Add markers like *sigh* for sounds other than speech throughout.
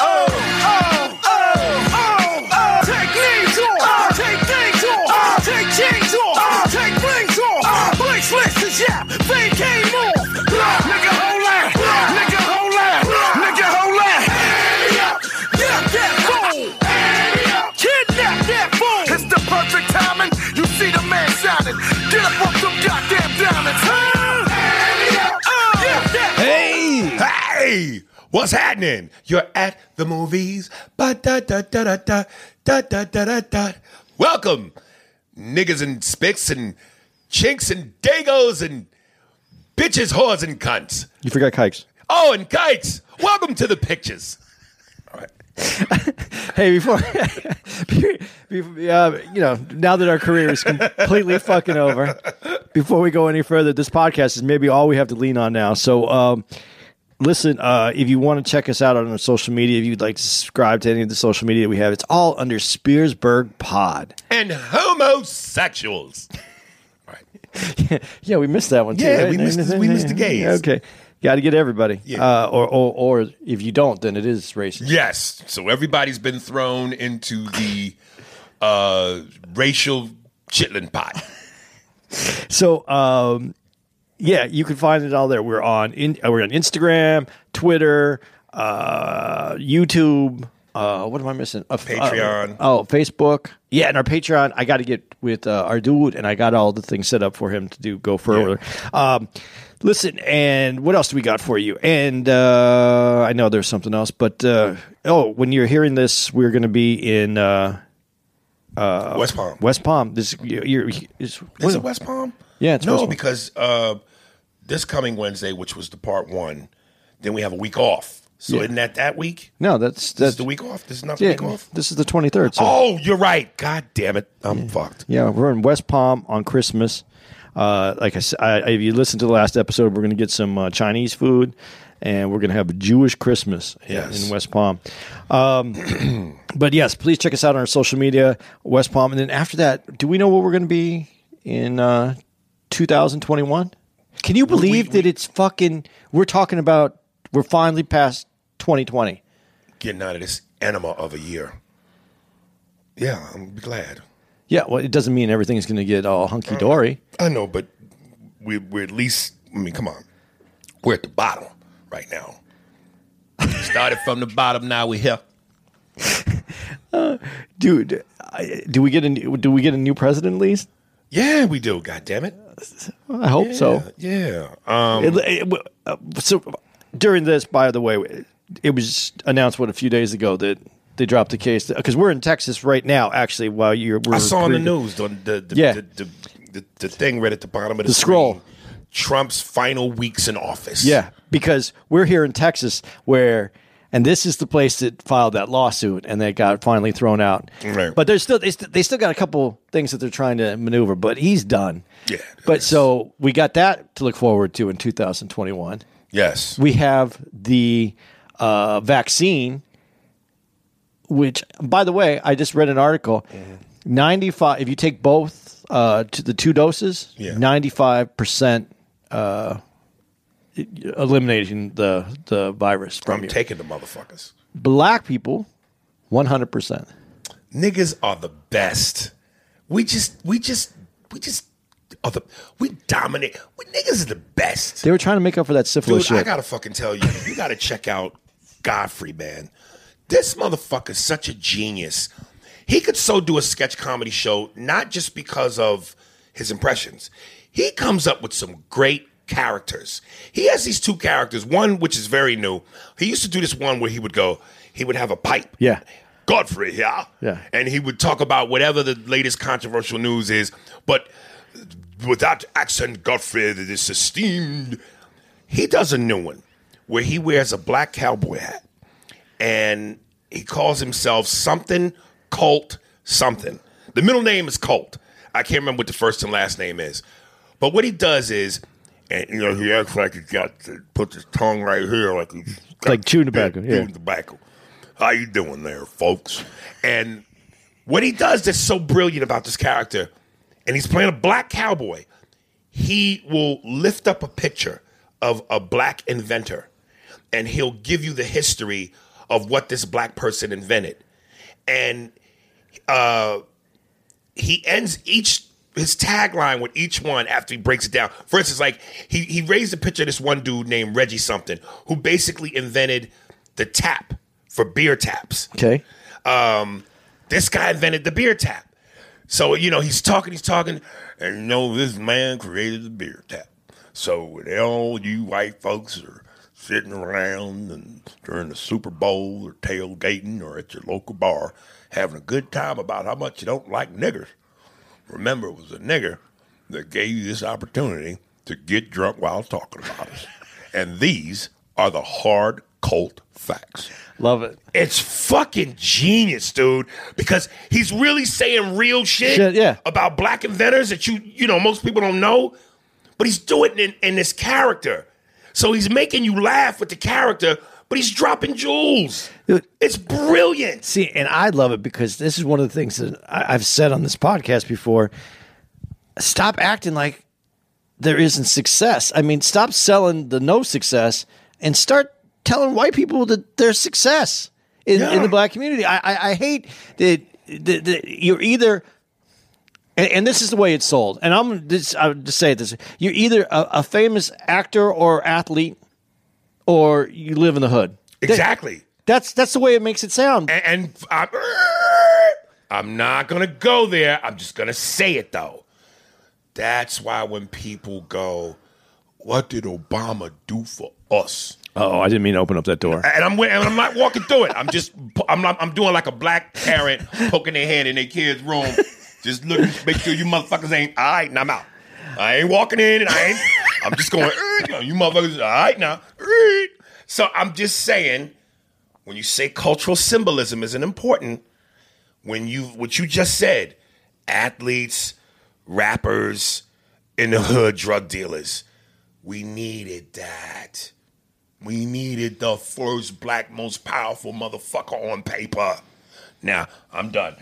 oh, oh, oh, oh, oh. Take off, take off, take off, take off. Is yeah, came off. Nigga, hold nigga, hold nigga, hold up kidnap that. It's the perfect timing. You see the man. Get goddamn diamonds. Hey! Hey! What's happening? You're at the movies. Ba da da da da da da da da da da. Welcome, niggas and spicks and chinks and dagos and bitches, whores and cunts. You forgot kikes. Oh, and kikes. Welcome to the pictures. All right. *laughs* Hey, before, *laughs* before uh, you know, now that our career is completely fucking over, before we go any further, this podcast is maybe all we have to lean on now. So, um, listen, uh, if you want to check us out on our social media, if you'd like to subscribe to any of the social media we have, it's all under Spearsburg Pod. And homosexuals. *laughs* right. Yeah, we missed that one too. Yeah, right? we missed the- we missed the *laughs* gays. Okay, got to get everybody. Yeah. Uh, or, or, or if you don't, then it is racist. Yes. So everybody's been thrown into the uh, racial chitlin pot. *laughs* So, um, yeah, you can find it all there. We're on in, uh, we're on Instagram, Twitter, uh, YouTube. Uh, what am I missing? Uh, uh, Patreon. oh, Facebook. Yeah, and our Patreon. I got to get with uh, our dude, and I got all the things set up for him to do go further. Um, listen, and what else do we got for you? And uh, I know there's something else, but uh, oh, when you're hearing this, we're going to be in uh, West Palm. West Palm. This you're, you're is, Is it West Palm? Yeah, it's no, West Palm. because uh, this coming Wednesday, which was the part one, then we have a week off. So Yeah. isn't that that week? No, that's This that's is the week off. This is not the Yeah, week off. this is the 23rd. So. Oh, you're right. God damn it, I'm fucked. Yeah, we're in West Palm on Christmas. Uh, like I said, I, if you listen to the last episode, we're going to get some uh, Chinese food, and we're going to have a Jewish Christmas in- Yes. in West Palm. Um, *clears throat* but yes, please check us out on our social media, West Palm. And then after that, do we know what we're going to be in uh, 2021? Can you believe that it's fucking? We're talking about we're finally past 2020. Getting out of this enema of a year. Yeah, I'm glad. Yeah, well, it doesn't mean everything's going to get all hunky dory. Mm. I know, but we, we're at least. I mean, come on. We're at the bottom right now. Started from the bottom. Now we're here. *laughs* Uh, dude. I, do we get a new, do we get a new president at least? Yeah, we do. God damn it. I hope so. Yeah. Um, It- it- uh, so during this, by the way, it was announced what a few days ago that they dropped the case because we're in Texas right now. Actually, while you're, we're I saw on the news the the the, Yeah. the, the, the, the thing right at the bottom of the, The scroll. Trump's final weeks in office. Yeah, because we're here in Texas where. And this is the place that filed that lawsuit, and they got finally thrown out. Right. But there's still they, st- they still got a couple things that they're trying to maneuver. But he's done. Yeah, But yes. so we got that to look forward to in 2021. Yes. we have the uh, vaccine, which, by the way, I just read an article. Mm-hmm. 95, if you take both uh, to the two doses, Yeah. 95% uh, eliminating the, the virus from I'm you. taking the motherfuckers. Black people, 100%. Niggas are the best. We just we just we just are the we dominate. We niggas are the best. They were trying to make up for that syphilis Dude, I gotta fucking tell you, you gotta check out Godfrey, man. This motherfucker's such a genius. He could so do a sketch comedy show, not just because of his impressions. He comes up with some great characters. He has these two characters, one which is very new. He used to do this one where he would go, he would have a pipe. Yeah. Godfrey, yeah. Yeah. And he would talk about whatever the latest controversial news is, but with that accent, Godfrey, that is esteemed. He does a new one where he wears a black cowboy hat and he calls himself something Colt something. The middle name is Colt. I can't remember what the first and last name is. But what he does is, and you know, he acts like he's got to put his tongue right here, like he's Like chewing tobacco, yeah. chewing tobacco. How you doing there, folks? And what he does that's so brilliant about this character, and he's playing a black cowboy. He will lift up a picture of a black inventor, and he'll give you the history of what this black person invented. And uh, he ends each his tagline with each one after he breaks it down. For instance, like he he raised a picture of this one dude named Reggie something who basically invented the tap for beer taps. okay. Um, this guy invented the beer tap. So you know he's talking, he's talking, and you know this man created the beer tap. So when all you white folks are sitting around and during the Super Bowl or tailgating or at your local bar having a good time about how much you don't like niggers, remember it was a nigger that gave you this opportunity to get drunk while talking about us. And these are the hard cult facts. Love it. It's fucking genius, dude. Because he's really saying real shit, Shit, yeah. about black inventors that you you know most people don't know. But he's doing it in, in this character. So he's making you laugh with the character, but he's dropping jewels. It's brilliant. See, and I love it because this is one of the things that I, I've said on this podcast before. Stop acting like there isn't success. I mean, stop selling the no success and start telling white people that there's success in, in the black community. I, I, I hate that, that, that you're either. And, and this is the way it's sold. And I'm just, I'll just say this: you're either a, a famous actor or athlete, or you live in the hood. Exactly. That's that's the way it makes it sound. And, and I'm, I'm not gonna go there. I'm just gonna say it though. That's why when people go, "What did Obama do for us?" Oh, I didn't mean to open up that door. and I'm and I'm not walking through it. I'm just I'm not, I'm doing like a black parent poking their head in their kid's room, just looking, make sure you motherfuckers ain't all right. And I'm out. I ain't walking in, and I ain't. I'm just going. "Er, You motherfuckers, all right now. er." So I'm just saying, when you say cultural symbolism isn't important, when you what you just said, athletes, rappers, in the hood, drug dealers, we needed that. We needed the first black, most powerful motherfucker on paper. Now I'm done.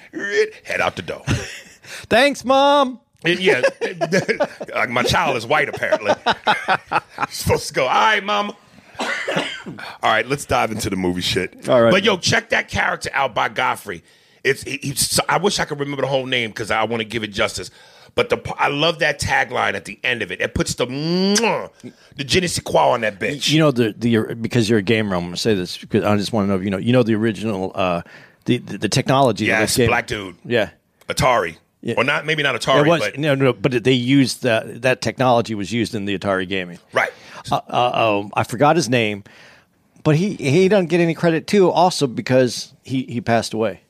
Head out the door. *laughs* Thanks, mom. Yeah, *laughs* like my child is white apparently. *laughs* supposed to go. All right, mama. *coughs* All right, let's dive into the movie shit. All right. but yo, check that character out by Godfrey. It's he, he's- I wish I could remember the whole name because I want to give it justice. But the I love that tagline at the end of it. It puts the mwah, the je ne sais quoi on that bitch. You know the the because you're a gamer. I'm gonna say this because I just want to know you know you know the original uh the the, the technology. of yes, this game. black dude, Yeah. Atari, Yeah. or not maybe not Atari, It was but no, no, but they used that that technology was used in the Atari gaming. right. Uh, uh, um, I forgot his name, but he he doesn't get any credit too. Also because he he passed away.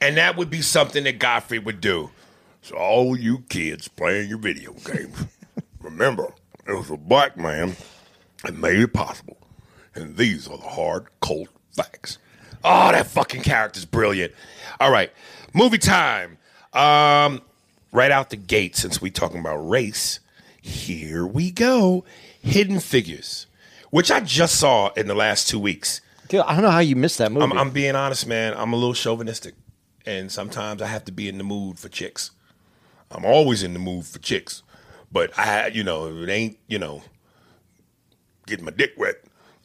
And that would be something that Godfrey would do. So all you kids playing your video games, *laughs* remember, it was a black man that made it possible. And these are the hard, cold facts. Oh, that fucking character's brilliant. All right, movie time. Um, right out the gate, since we talking about race, here we go. Hidden Figures, which I just saw in the last two weeks. Dude, I don't know how you missed that movie. I'm, I'm being honest, man. I'm a little chauvinistic, and sometimes I have to be in the mood for chicks. I'm always in the mood for chicks, but I, you know, it ain't, you know, getting my dick wet,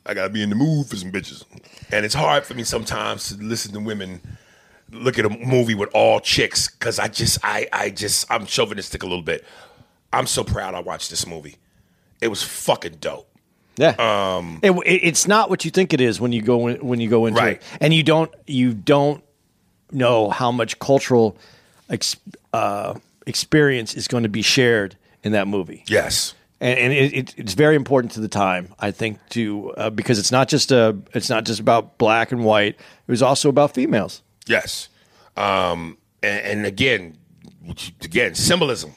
I gotta be in the mood for some bitches. And it's hard for me sometimes to listen to women look at a movie with all chicks because I just I I just I'm chauvinistic a little bit. I'm so proud I watched this movie. It was fucking dope. Yeah. Um, it, it- it's not what you think it is when you go in, when you go into Right. it, and you don't you don't know how much cultural ex, uh, experience is going to be shared in that movie. Yes. and, and it, it, it's very important to the time I think to uh, because it's not just a it's not just about black and white. It was also about females. Yes. Um, and, and again, again, symbolism.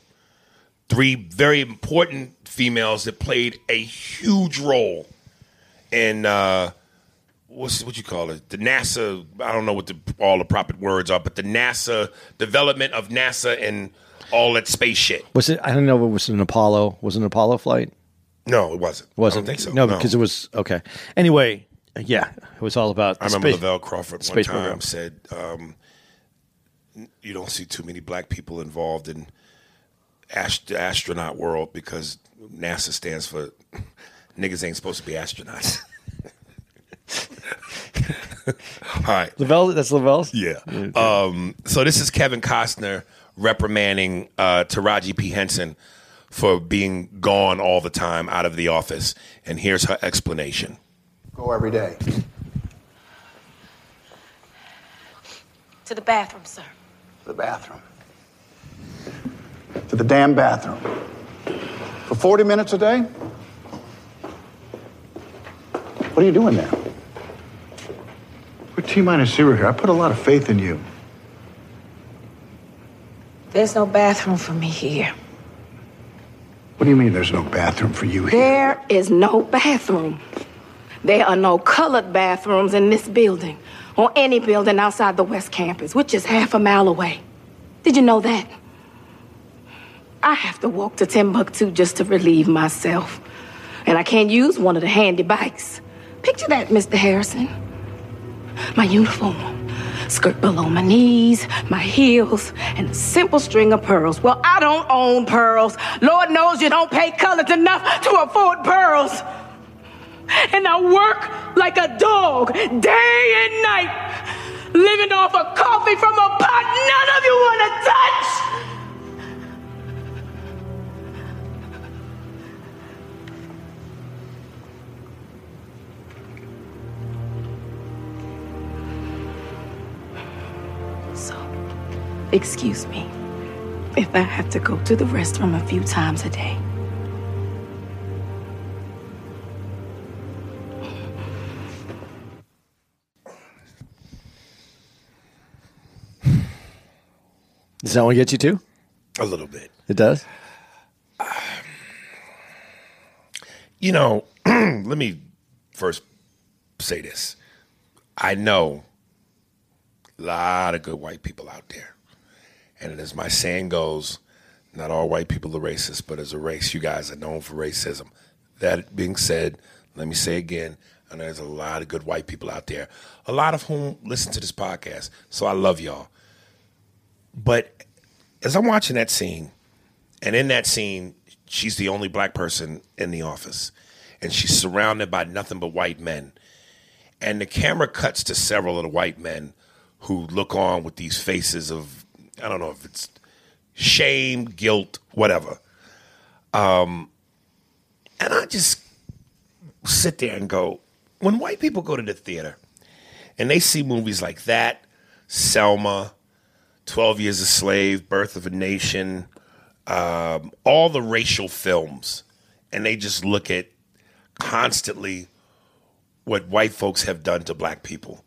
Three very important females that played a huge role in uh, what's what you call it? The NASA. I don't know what the, all the proper words are, but the NASA development of NASA and all that space shit. Was it? I don't know. if It was an Apollo. Was it an Apollo flight? No, it wasn't. Wasn't I don't think so. No, because it was okay. Anyway, yeah, it was all about. I remember space- Lavelle Crawford one time program. said, um, "You don't see too many black people involved in ast- the astronaut world because NASA stands for *laughs* niggas ain't supposed to be astronauts." *laughs* All right. Lavelle. That's Lavelle's. Yeah. Um, so this is Kevin Costner reprimanding uh, Taraji P. Henson for being gone all the time out of the office, and here's her explanation. Go every day. To the bathroom, sir. To the bathroom. To the damn bathroom. For 40 minutes a day? What are you doing there? We're T minus zero here. I put a lot of faith in you. There's no bathroom for me here. What do you mean there's no bathroom for you here? There is no bathroom. There are no colored bathrooms in this building or any building outside the West Campus, which is half a mile away. Did you know that? I have to walk to Timbuktu just to relieve myself. And I can't use one of the handy bikes. Picture that, Mr. Harrison. My uniform, skirt below my knees, my heels, and a simple string of pearls. Well, I don't own pearls. Lord knows you don't pay colors enough to afford pearls. And I work like a dog day and night, living off of coffee from a pot none of you want to touch. So, excuse me if I have to go to the restroom a few times a day. Does that one get you too? A little bit. It does. You know, *clears throat* let me first say this. I know a lot of good white people out there. And as my saying goes, not all white people are racist, but as a race, you guys are known for racism. That being said, let me say again, I know there's a lot of good white people out there, a lot of whom listen to this podcast. So I love y'all. But as I'm watching that scene, and in that scene, she's the only black person in the office, and she's surrounded by nothing but white men. And the camera cuts to several of the white men who look on with these faces of, I don't know if it's shame, guilt, whatever. Um, and I just sit there and go, when white people go to the theater and they see movies like that, Selma, 12 Years a Slave, Birth of a Nation, um, all the racial films, and they just look at constantly what white folks have done to black people.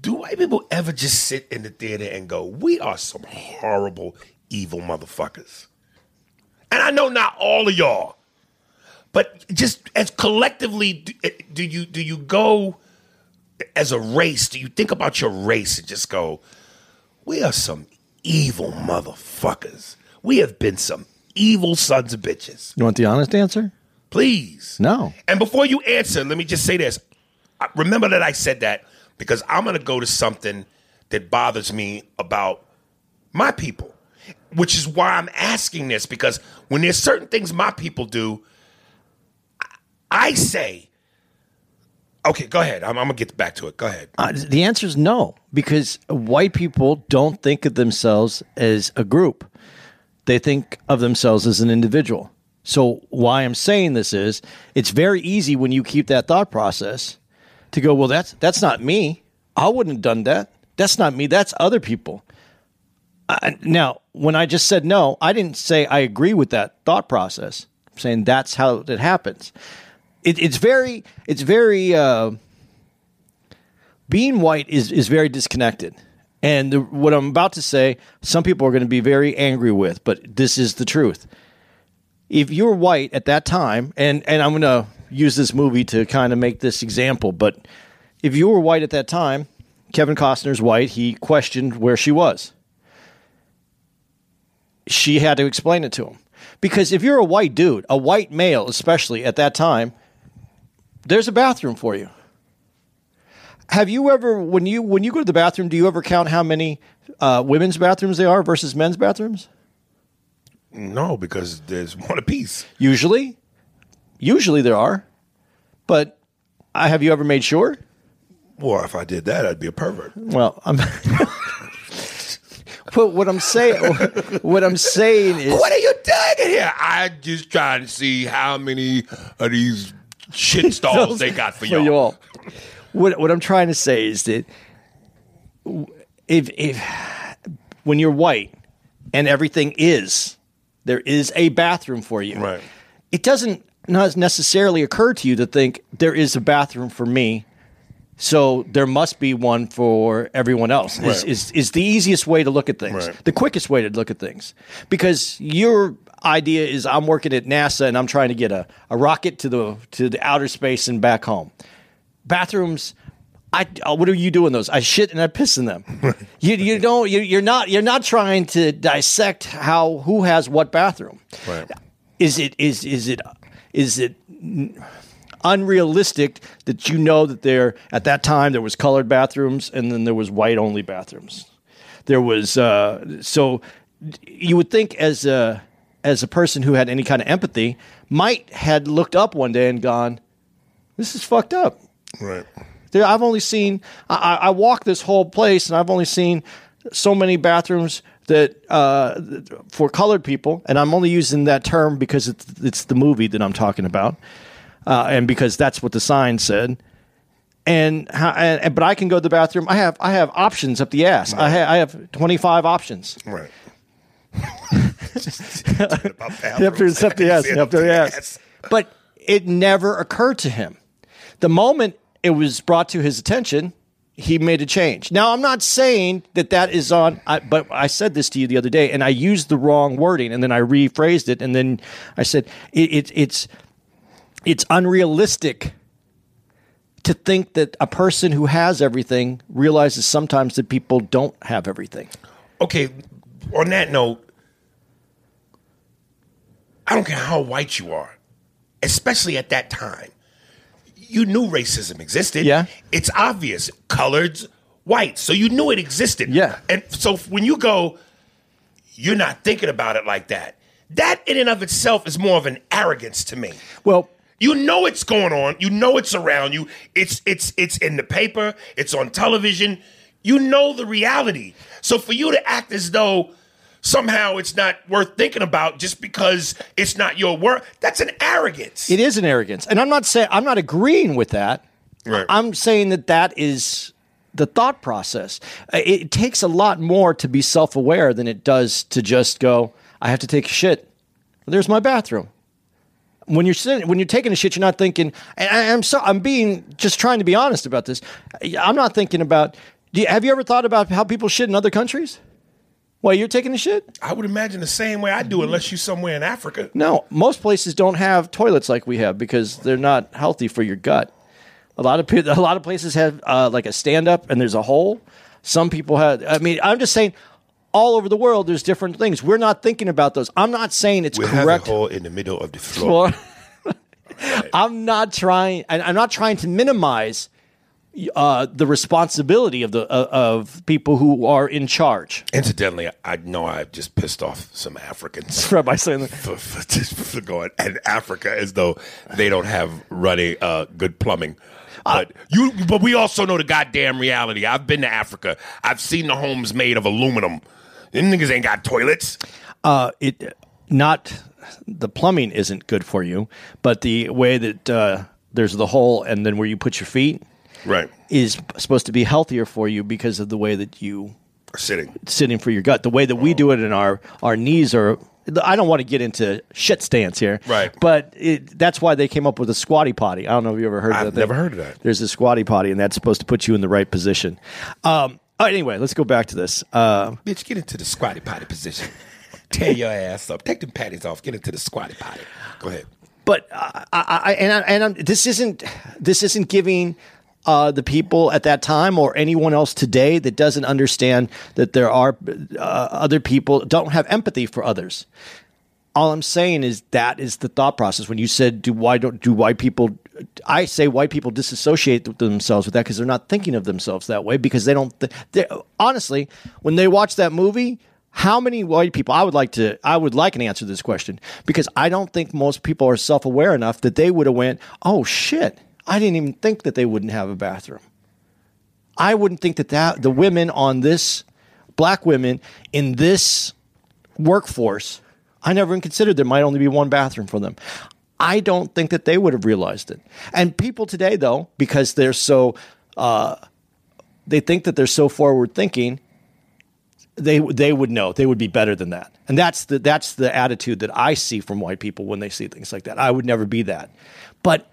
Do white people ever just sit in the theater and go, We are some horrible, evil motherfuckers? And I know not all of y'all, but just as collectively, do, do you do you go as a race? Do you think about your race and just go, we are some evil motherfuckers. We have been some evil sons of bitches. You want the honest answer? Please. No. And before you answer, let me just say this. Remember that I said that because I'm going to go to something that bothers me about my people, which is why I'm asking this because when there's certain things my people do, I- I say, okay, go ahead. I'm, I'm going to get back to it. Go ahead. Uh, the answer is no, because white people don't think of themselves as a group. They think of themselves as an individual. So why I'm saying this is it's very easy when you keep that thought process to go, well, that's that's not me. I wouldn't have done that. That's not me. That's other people. I, now, when I just said no, I didn't say I agree with that thought process. I'm saying that's how it happens. It, it's very, it's very. Uh, being white is is very disconnected. And the, what I'm about to say, some people are going to be very angry with, but this is the truth. If you're white at that time, and and I'm going to use this movie to kind of make this example, but if you were white at that time, Kevin Costner's white, he questioned where she was. She had to explain it to him. Because if you're a white dude, a white male especially at that time, there's a bathroom for you. Have you ever when you when you go to the bathroom, do you ever count how many uh, women's bathrooms there are versus men's bathrooms? No, because there's one apiece. Usually, usually there are, but I, have you ever made sure? Well, if I did that, I'd be a pervert. Well, I'm. *laughs* but what I'm saying, what I'm saying is, What are you doing in here? I'm just trying to see how many of these shit stalls they got for, for y'all. you all. What what I'm trying to say is that if if when you're white and everything is there is a bathroom for you, Right. It doesn't not necessarily occur to you to think there is a bathroom for me. So there must be one for everyone else. Is, Right. is is the easiest way to look at things, Right. the quickest way to look at things, because your idea is I'm working at NASA and I'm trying to get a, a rocket to the to the outer space and back home. Bathrooms, I uh, what are you doing those? I shit and I piss in them. *laughs* you you don't you, you're not you're not trying to dissect how who has what bathroom. Right. Is it is is it is it unrealistic that you know that there at that time there was colored bathrooms and then there was white only bathrooms. There was uh, so you would think as a as a person who had any kind of empathy might had looked up one day and gone, "This is fucked up." Right. There, I've only seen. I, I walk this whole place, and I've only seen so many bathrooms that uh, for colored people, and I'm only using that term because it's it's the movie that I'm talking about, uh, and because that's what the sign said. And, and and- but I can go to the bathroom. I have I have options up the ass. I, ha- I have 25 options. Right. *laughs* To, it's up the ass. Up to the ass. But it never occurred to him. The moment it was brought to his attention, he made a change. Now, I'm not saying that that is on, I, but I said this to you the other day, and I used the wrong wording, and then I rephrased it, and then I said it, it, it's it's unrealistic to think that a person who has everything realizes sometimes that people don't have everything. Okay, on that note, I don't care how white you are, especially at that time. You knew racism existed. Yeah. It's obvious. Coloreds, whites. So you knew it existed. Yeah. And so when you go, you're not thinking about it like that. That in and of itself is more of an arrogance to me. Well, You know it's going on. You know it's around you. It's it's it's in the paper. It's on television. You know the reality. So for you to act as though somehow it's not worth thinking about just because it's not your work, that's an arrogance. It is an arrogance, and I'm not saying I'm not agreeing with that. Right. I'm saying that that is the thought process. Uh, It, takes a lot more to be self-aware than it does to just go. I have to take a shit. There's my bathroom. When you're sitting, when you're taking a shit, you're not thinking. And I, I'm so I'm being just trying to be honest about this. I'm not thinking about. Do you, have you ever thought about how people shit in other countries? While you're taking a shit? I would imagine the same way I do, unless you're somewhere in Africa. No, most places don't have toilets like we have because they're not healthy for your gut. A lot of pe- a lot of places have uh, like a stand up and there's a hole. Some people have. I mean, I'm just saying. All over the world, there's different things. We're not thinking about those. I'm not saying it's We have a correct. hole in the middle of the floor. Well, *laughs* I'm not trying. and I'm not trying to minimize uh, the responsibility of the uh, of people who are in charge. Incidentally, I know I've just pissed off some Africans. By saying that. for, for, for going and Africa as though they don't have running uh, good plumbing. But you, but we also know the goddamn reality. I've been to Africa. I've seen the homes made of aluminum. Them niggas ain't got toilets. Uh, it not the plumbing isn't good for you, but the way that uh, there's the hole and then where you put your feet Right. is supposed to be healthier for you because of the way that you are Sitting. sitting for your gut. The way that we do it in our our knees are. I don't want to get into shit stance here, Right. But it, that's why they came up with a squatty potty. I don't know if you ever heard of I've that. thing. never heard of that. There's a squatty potty, and that's supposed to put you in the right position. Um, oh, anyway, let's go back to this. Uh, Bitch, get into the squatty potty position. Tear your ass up. Take them patties off. Get into the squatty potty. Go ahead. but I, I, I and I, and I'm, this isn't this isn't giving uh, the people at that time or anyone else today that doesn't understand that there are uh, other people don't have empathy for others. All I'm saying is that is the thought process. When you said, "Do why don't do white people?" I say white people disassociate themselves with that because they're not thinking of themselves that way because they don't. Th- honestly, when they watch that movie, how many white people? I would like to. I would like an answer to this question because I don't think most people are self aware enough that they would have went, "Oh shit." I didn't even think that they wouldn't have a bathroom. I wouldn't think that, that the women on this, black women in this workforce, I never even considered there might only be one bathroom for them. I don't think that they would have realized it. And people today, though, because they're so, uh, they think that they're so forward thinking, they they would know they would be better than that and that's the that's the attitude that i see from white people when they see things like that i would never be that but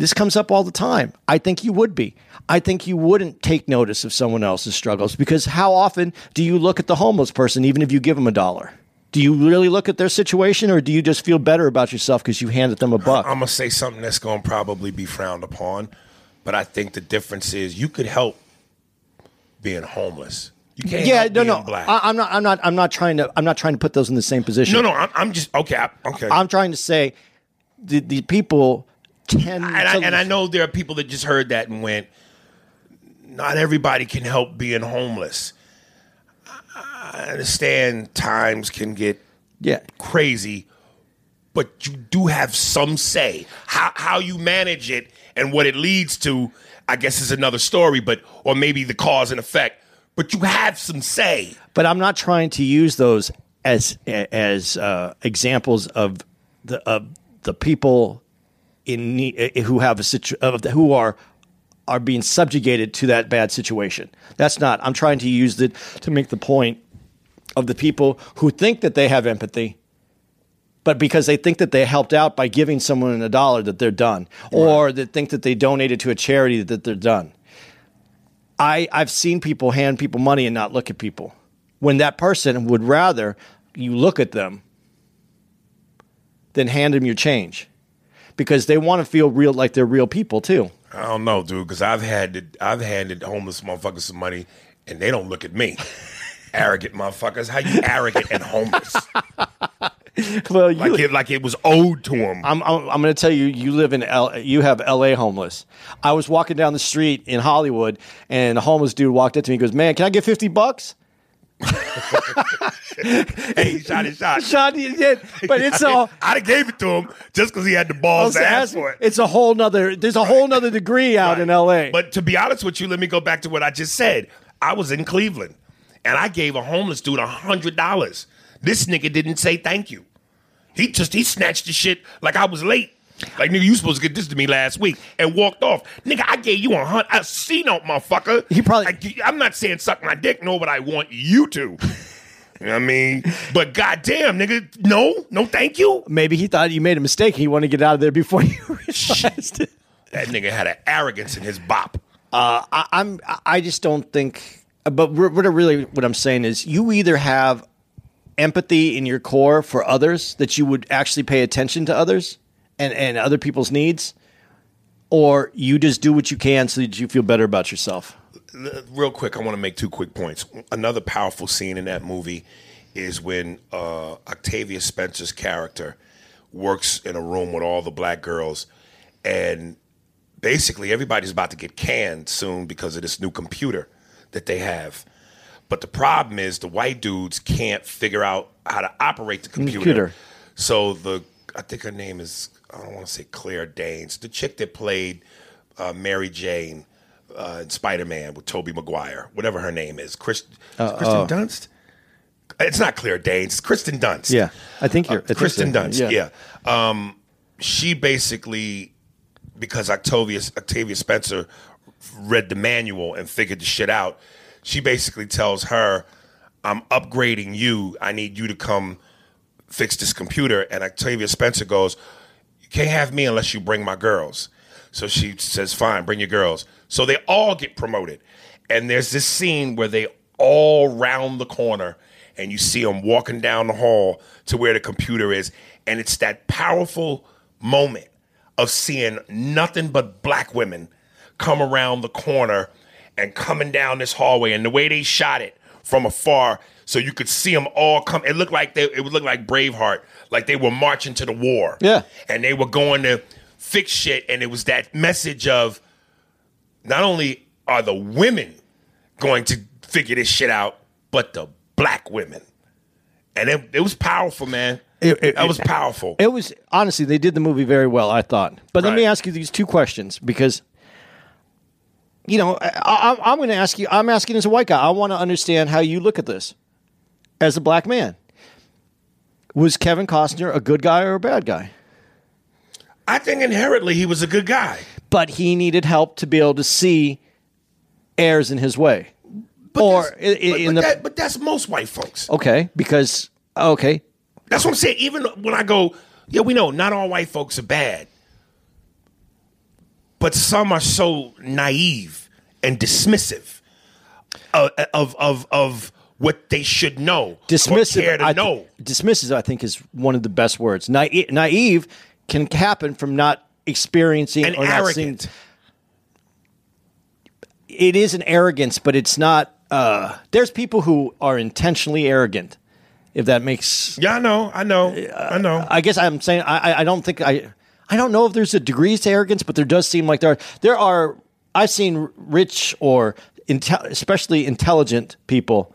this comes up all the time i think you would be i think you wouldn't take notice of someone else's struggles because how often do you look at the homeless person even if you give them a dollar do you really look at their situation or do you just feel better about yourself because you handed them a buck I'm gonna say something that's gonna probably be frowned upon, but I think the difference is you could help being homeless. You can't. yeah no no Black. I, i'm not i'm not i'm not trying to i'm not trying to put those in the same position no, no. I'm, I'm just okay. I, okay. I'm trying to say the, the people and I, and I know there are people that just heard that and went, not everybody can help being homeless. I understand times can get yeah crazy, but you do have some say. How how you manage it and what it leads to, I guess, is another story. But or maybe the cause and effect. But you have some say. but I'm not trying to use those as as uh, examples of the of the people in eh, eh, who have a situ- of who are are being subjugated to that bad situation. That's not. I'm trying to use it to make the point of the people who think that they have empathy, but because they think that they helped out by giving someone a dollar, that they're done, or that think that they donated to a charity that they're done. I, I've seen people hand people money and not look at people when that person would rather you look at them than hand them your change because they want to feel real like they're real people too. I don't know, dude, because I've had I've handed homeless motherfuckers some money and they don't look at me. *laughs* arrogant motherfuckers. How you arrogant and homeless? *laughs* Well, you, Like it, like it was owed to them. I'm, I'm, I'm going to tell you, you live in L, you have L.A. homeless. I was walking down the street in Hollywood, and a homeless dude walked up to me. and goes, "Man, can I get fifty bucks?" *laughs* hey, he shot his shot. Shot you did, but *laughs* it's all. I'd have gave it to him just because he had the balls to ask for it. It's a whole nother. There's a whole nother degree out Right. in L.A. But to be honest with you, let me go back to what I just said. I was in Cleveland and I gave a homeless dude a hundred dollars. This nigga didn't say thank you. He just he snatched the shit like I was late. Like nigga, you supposed to get this to me last week and walked off. Nigga, I gave you a hundred a C note, motherfucker. He probably- Like, I'm not saying suck my dick, nor what I want you to. *laughs* You know what I mean? But goddamn, nigga, no, no, thank you. Maybe he thought you made a mistake. He wanted to get out of there before *laughs* you realized it. That nigga had an arrogance in his bop. Uh, I, I'm. I just don't think. But what what I really what I'm saying is, you either have empathy in your core for others that you would actually pay attention to others and and other people's needs, or you just do what you can so that you feel better about yourself. real quick, I want to make two quick points. Another powerful scene in that movie is when uh, Octavia Spencer's character works in a room with all the black girls, and basically everybody's about to get canned soon because of this new computer that they have. But the problem is the white dudes can't figure out how to operate the computer. Computer. So the I think her name is I don't want to say Claire Danes, the chick that played uh, Mary Jane uh, Spider Man with Tobey Maguire, whatever her name is, Chris, is it Kristen Dunst. It's not Claire Danes. It's Kristen Dunst. Yeah, I think you're. I think Kristen so. Dunst. Yeah. Um, she basically, because Octavia Octavia Spencer read the manual and figured the shit out, she basically tells her, "I'm upgrading you. I need you to come fix this computer." And Octavia Spencer goes, "You can't have me unless you bring my girls." So she says, "Fine, bring your girls." So they all get promoted, and there's this scene where they all round the corner and you see them walking down the hall to where the computer is and it's that powerful moment of seeing nothing but black women come around the corner and coming down this hallway and the way they shot it from afar so you could see them all come it looked like they it would look like braveheart like they were marching to the war Yeah. and they were going to fix shit and it was that message of not only are the women going to figure this shit out, but the black women. And it, it was powerful, man. It- it- that was powerful. It was honestly they did the movie very well. I thought, but let me ask you these two questions because you know I, I, I'm going to ask you. I'm asking as a white guy. I want to understand how you look at this as a black man. Was Kevin Costner a good guy or a bad guy? I think inherently he was a good guy. But he needed help to be able to see errors in his way, or that's- i- i- but, in but the that- but that's most white folks. okay because okay That's what I'm saying. Even when I go, yeah, we know not all white folks are bad, but some are so naive and dismissive uh, of of of, of what they should know, dismissive. or care to I th- know. dismissive, I think, is one of the best words. Naive, naive can happen from not experiencing and or not seeing. It is an arrogance, but it's not. Uh, there's people who are intentionally arrogant. If that makes, Yeah, I know, I know, I know. I guess I'm saying I, I- don't think I. I don't know if there's a degrees to arrogance, but there does seem like there are. There are. I've seen rich or inte- especially intelligent people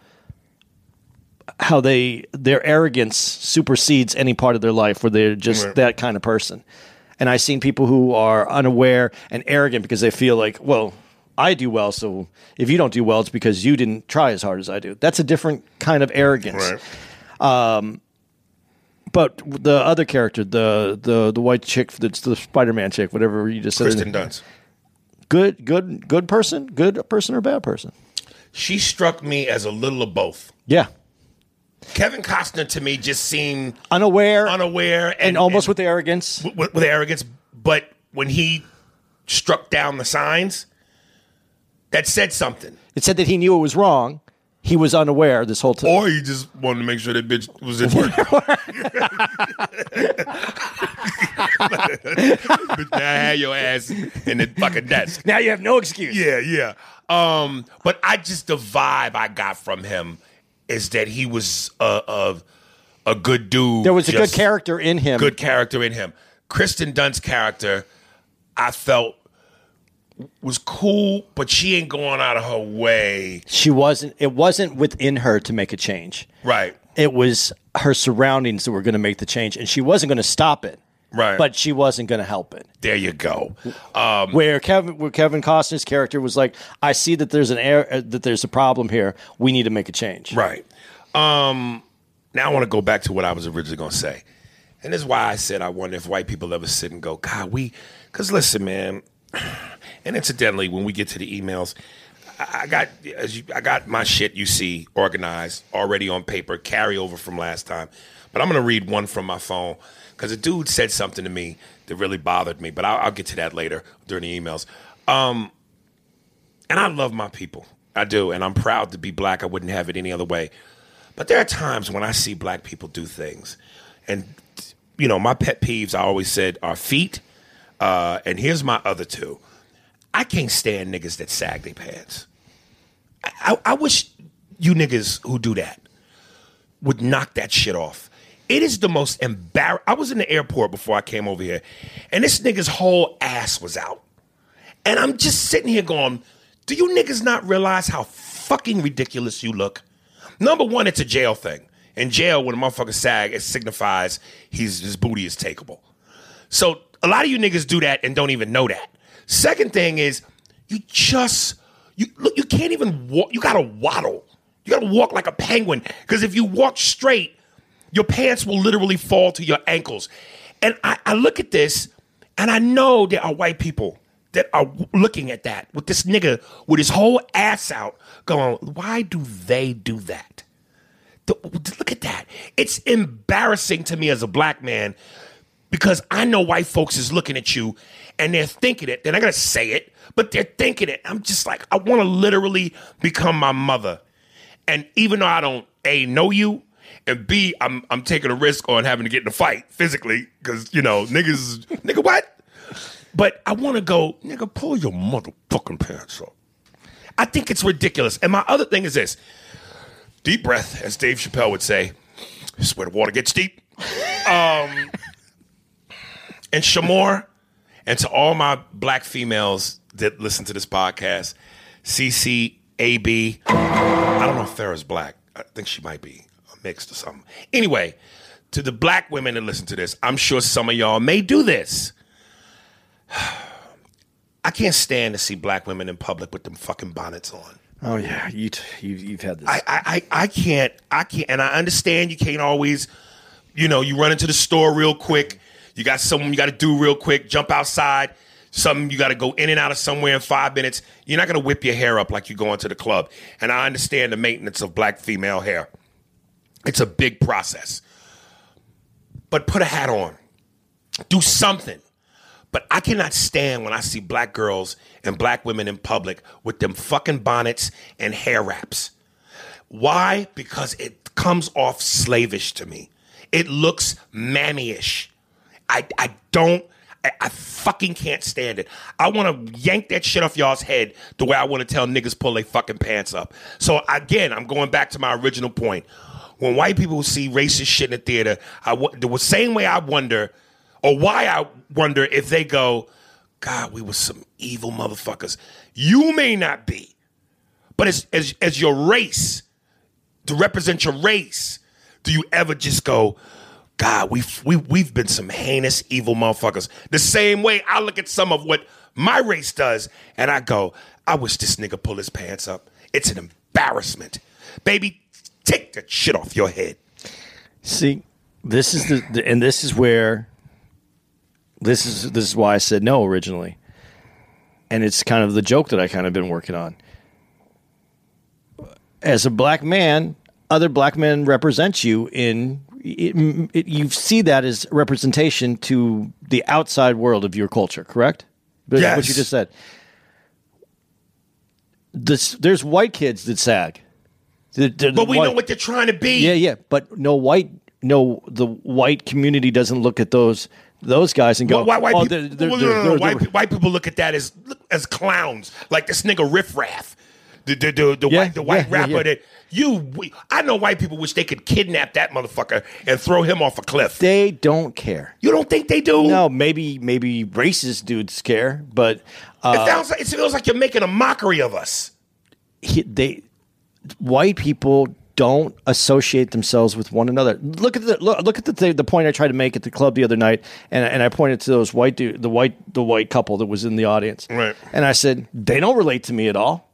how they their arrogance supersedes any part of their life where they're just Right. that kind of person. And I've seen people who are unaware and arrogant because they feel like, well, I do well, so if you don't do well, it's because you didn't try as hard as I do. That's a different kind of arrogance. Right. Um, but the other character, the the the white chick, that's the Spider Man chick, whatever you just said, Kristen Dunst. good, good, good person, good person or bad person? She struck me as a little of both. Yeah, Kevin Costner to me just seemed unaware, unaware and, and almost and with arrogance. with, with arrogance. But when he struck down the signs, that said something. It said that he knew it was wrong. He was unaware this whole time. Or he just wanted to make sure that bitch was at work. *laughs* *laughs* Bitch, I had your ass in the fucking desk. now you have no excuse. Yeah, yeah. Um, but I just the vibe I got from him is that he was uh, a a, a good dude. There was a good character in him. good character in him. Kristen Dunst's character, I felt was cool, but she ain't going out of her way. She wasn't. It wasn't within her to make a change. Right. It was her surroundings that were going to make the change, and she wasn't going to stop it. Right. But she wasn't going to help it. There you go. Um, Where Kevin, where Kevin Costner's character was like, "I see that there's an air, uh, that there's a problem here. We need to make a change." right. Um, now I want to go back to what I was originally going to say. And this is why I said I wonder if white people ever sit and go, God, we, because listen, man, *sighs* and incidentally, when we get to the emails, I I got as you, I got my shit you see organized already on paper, carry over from last time. But I'm gonna read one from my phone because a dude said something to me that really bothered me. But I'll, I'll get to that later during the emails. Um, and I love my people, I do, and I'm proud to be black. I wouldn't have it any other way. But there are times when I see black people do things, and you know, my pet peeves I always said are feet, uh, and here's my other two. I can't stand niggas that sag their pants. I, I, I wish you niggas who do that would knock that shit off. It is the most embarrassing. I was in the airport before I came over here, and this nigga's whole ass was out. And I'm just sitting here going, do you niggas not realize how fucking ridiculous you look? Number one, it's a jail thing. In jail, when a motherfucker sag, it signifies he's his booty is takeable. So a lot of you niggas do that and don't even know that. Second thing is you just you look you can't even walk. You gotta waddle. You gotta walk like a penguin because if you walk straight, your pants will literally fall to your ankles. And I, I look at this and I know there are white people that are looking at that with this nigga with his whole ass out going, why do they do that? Look at that. It's embarrassing to me as a black man because I know white folks is looking at you and they're thinking it. They're not gonna say it, but they're thinking it. I'm just like, I want to literally become my mother. And even though I don't A know you, and B, I'm I'm taking a risk on having to get in a fight physically, because you know, niggas nigga what? But I wanna go, nigga, pull your motherfucking pants up. I think it's ridiculous. And my other thing is this deep breath, as Dave Chappelle would say. Is where the water gets deep. *laughs* Um, and Shamor, and to all my black females that listen to this podcast, CC, I don't know if Farrah's black. I think she might be mixed or something. Anyway, to the black women that listen to this, I'm sure some of y'all may do this. *sighs* I can't stand to see black women in public with them fucking bonnets on. Oh yeah, you t- you you've had this. I, I, I can't, I can't, and I understand you can't always, you know, you run into the store real quick. You got something you got to do real quick. Jump outside. Something you got to go in and out of somewhere in five minutes. You're not gonna whip your hair up like you going to the club. And I understand the maintenance of black female hair. It's a big process. But put a hat on. Do something. But I cannot stand when I see black girls and black women in public with them fucking bonnets and hair wraps. Why? Because it comes off slavish to me. It looks mammyish. I I don't I, I fucking can't stand it. I want to yank that shit off y'all's head the way I want to tell niggas pull their fucking pants up. So again, I'm going back to my original point. When white people see racist shit in the theater, I the same way I wonder, or why I wonder if they go, God, we were some evil motherfuckers. You may not be, but as as as your race to represent your race, do you ever just go, God, we've we, we've been some heinous evil motherfuckers? The same way I look at some of what my race does, and I go, I wish this nigga pull his pants up. It's an embarrassment, baby. Take that shit off your head. See, this is the, the and this is where this is this is why I said no originally. And it's kind of the joke that I kind of been working on. As a black man, other black men represent you in it, it, you see that as representation to the outside world of your culture, correct? But What you just said. This, there's white kids that sag. The- the- But we white- know what they're trying to be. yeah, yeah, but no white, no the white community doesn't look at those those guys and go, oh, people, they're, they're, no, no, no, white, white people look at that as as clowns, like this nigga riffraff, the the the, the Yeah, white the white yeah, rapper yeah. that you. We, I know white people wish they could kidnap that motherfucker and throw him off a cliff. they don't care. you don't think they do? No, maybe maybe racist dudes care, but It, uh, sounds like, it feels like you're making a mockery of us. he, they white people don't associate themselves with one another. Look at the look, look at the th- the point I tried to make at the club the other night, and and I pointed to those white dude, the white the white couple that was in the audience, Right. And I said they don't relate to me at all.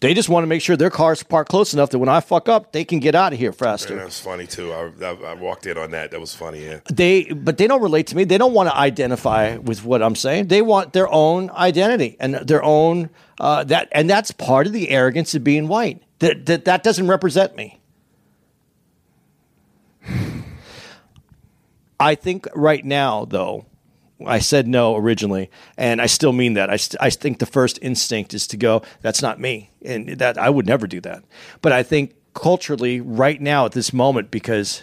They just want to make sure their car's parked close enough that when I fuck up, they can get out of here faster. that was funny too. I, I, I walked in on that. That was funny. Yeah. they but they don't relate to me they don't want to identify with what i'm saying they want their own identity and their own uh, that and that's part of the arrogance of being white that that, that doesn't represent me i think right now though I said no originally, and I still mean that. I, st- I think the first instinct is to go, that's not me. And that I would never do that. But I think culturally, right now at this moment, because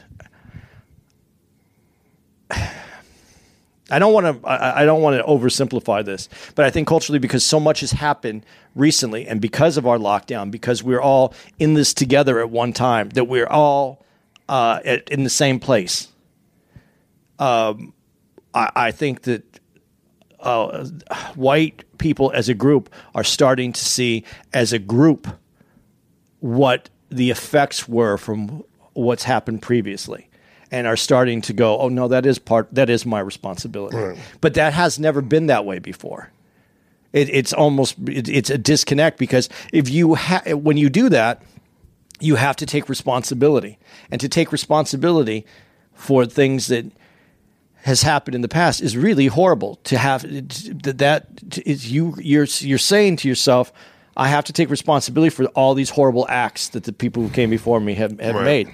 I don't want to. I I don't want to oversimplify this, but I think culturally, because so much has happened recently, and because of our lockdown, because we're all in this together at one time, that we're all uh, at, in the same place. Um, I, I think that uh, white people as a group are starting to see as a group what the effects were from what's happened previously and are starting to go oh no that is part that is my responsibility but that has never been that way before It, it's almost it, it's a disconnect because if you ha- when you do that, you have to take responsibility, and to take responsibility for things that has happened in the past is really horrible. To have that that is you you're you're saying to yourself, I have to take responsibility for all these horrible acts that the people who came before me have, have Right. made.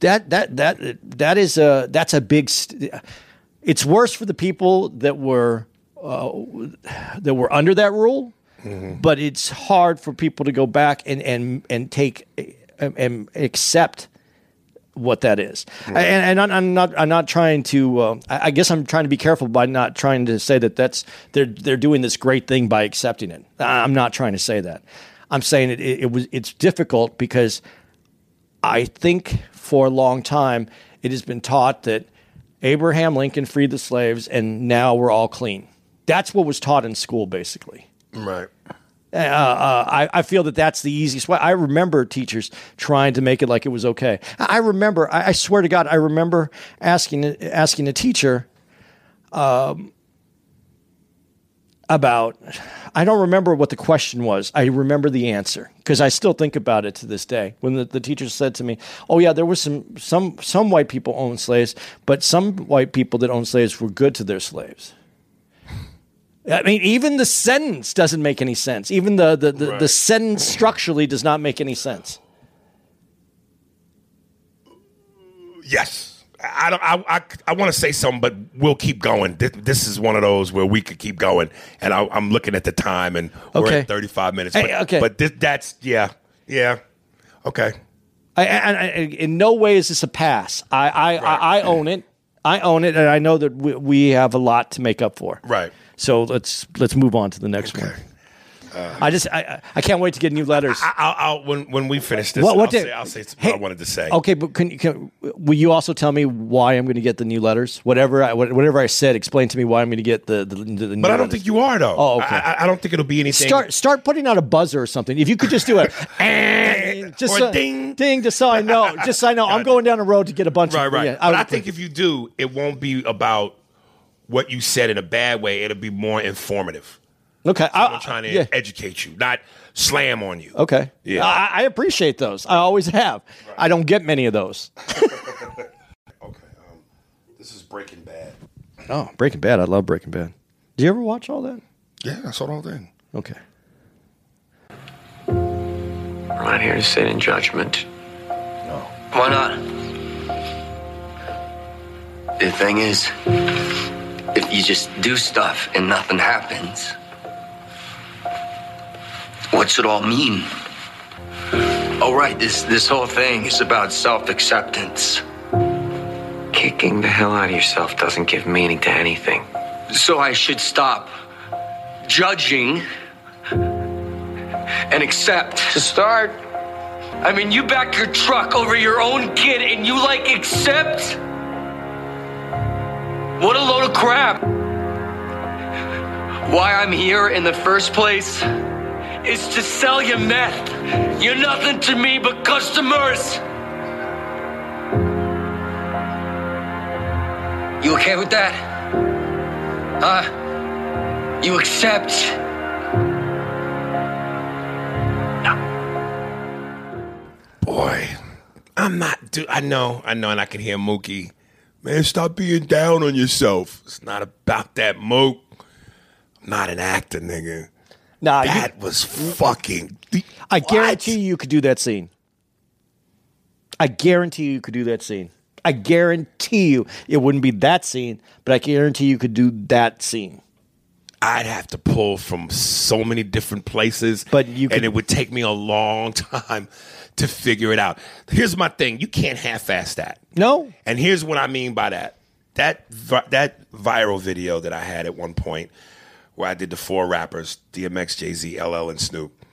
That that that that is a that's a big. St- it's worse for the people that were uh, that were under that rule, but it's hard for people to go back and and and take and, and accept what that is. And, and I'm, not I'm not trying to. Uh, I guess I'm trying to be careful by not trying to say that that's they're they're doing this great thing by accepting it. I'm not trying to say that. I'm saying it, it, it was it's difficult because I think for a long time it has been taught that Abraham Lincoln freed the slaves and now we're all clean. That's what was taught in school, basically. Right. Uh, uh, I, I feel that that's the easiest way. I remember teachers trying to make it like it was okay. I remember, I, I swear to God, I remember asking asking a teacher um, about. I don't remember what the question was. I remember the answer because I still think about it to this day. When the, the teacher said to me, "Oh yeah, there was some some some white people owned slaves, but some white people that owned slaves were good to their slaves." I mean, even the sentence doesn't make any sense. Even the the, the, the sentence structurally does not make any sense. Yes. I don't. I I, I want to say something, but we'll keep going. This, this is one of those where we could keep going, and I, I'm looking at the time, and we're at 35 minutes. Hey, but, okay. But this, that's yeah, yeah. Okay. I, I, I, in no way is this a pass. I I, I, I own it. I own it, and I know that we, we have a lot to make up for. Right. So let's let's move on to the next one. Uh-huh. I just I I- I can't wait to get new letters. I, I'll, I'll when when we finish this, What- what I'll, did- say, I'll say what I wanted to say. Okay, but can, you- can will you also tell me why I'm going to get the new letters? Whatever I, whatever I said, explain to me why I'm going to get the the, the, new But I don't think you are though. Oh, okay. I, I- I don't think it'll be anything. Start start putting out a buzzer or something. If you could just do it, *laughs* eh, just Or so, ding. ding, just so I know, just so I know, I'm going down the road to get a bunch Right, of right. yeah, but I would- think if you do, it won't be about what you said in a bad way. It'll be more informative. Okay, I, I'm trying to yeah. educate you, not slam on you. Okay. Yeah. I, I appreciate those. I always have. I don't get many of those. *laughs* Okay. Um, this is Breaking Bad. Oh, Breaking Bad. I love Breaking Bad. Do you ever watch all that? Yeah, I saw the whole thing. Okay. We're not here to sit in judgment. No. Why not? The thing is, if you just do stuff and nothing happens, what's it all mean? Oh, right, this, this whole thing is about self acceptance. Kicking the hell out of yourself doesn't give meaning to anything. So I should stop judging and accept. To start, I mean, you back your truck over your own kid and you like accept? What a load of crap. Why I'm here in the first place is to sell you meth. You're nothing to me but customers. You okay with that? Huh? You accept? No. Boy, I'm not. Dude, I know, I know, and I can hear Mookie. Man, stop being down on yourself. It's not about that, Mook. I'm not an actor, nigga. Nah, you, That was fucking. I What? guarantee you, you could do that scene. I guarantee you, you could do that scene. I guarantee you it wouldn't be that scene, but I guarantee you could do that scene. I'd have to pull from so many different places, But you could- and it would take me a long *laughs* time to figure it out. Here's my thing: you can't half-ass that. No, And here's what I mean by that. That that viral video that I had at one point where I did the four rappers, DMX, Jay-Z, LL and Snoop.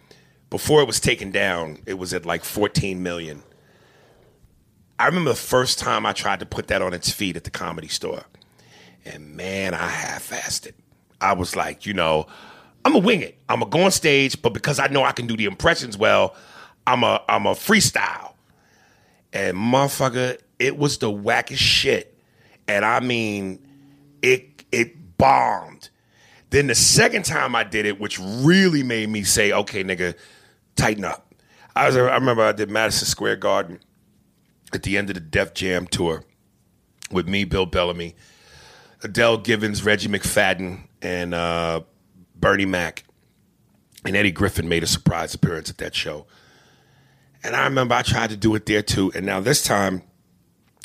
Before it was taken down, it was at like 14 million. I remember the first time I tried to put that on its feet at the comedy store. And man, I half-assed it. I was like, you know, I'm gonna wing it. I'm gonna go on stage, but because I know I can do the impressions well, I'm a I'm a freestyle. And motherfucker, it was the wackest shit. And I mean, it it bombed. Then the second time I did it, which really made me say, okay, nigga, tighten up. I was I remember I did Madison Square Garden at the end of the Def Jam tour with me, Bill Bellamy, Adele Givens, Reggie McFadden, and uh, Bernie Mac. And Eddie Griffin made a surprise appearance at that show. And I remember I tried to do it there too. And now this time,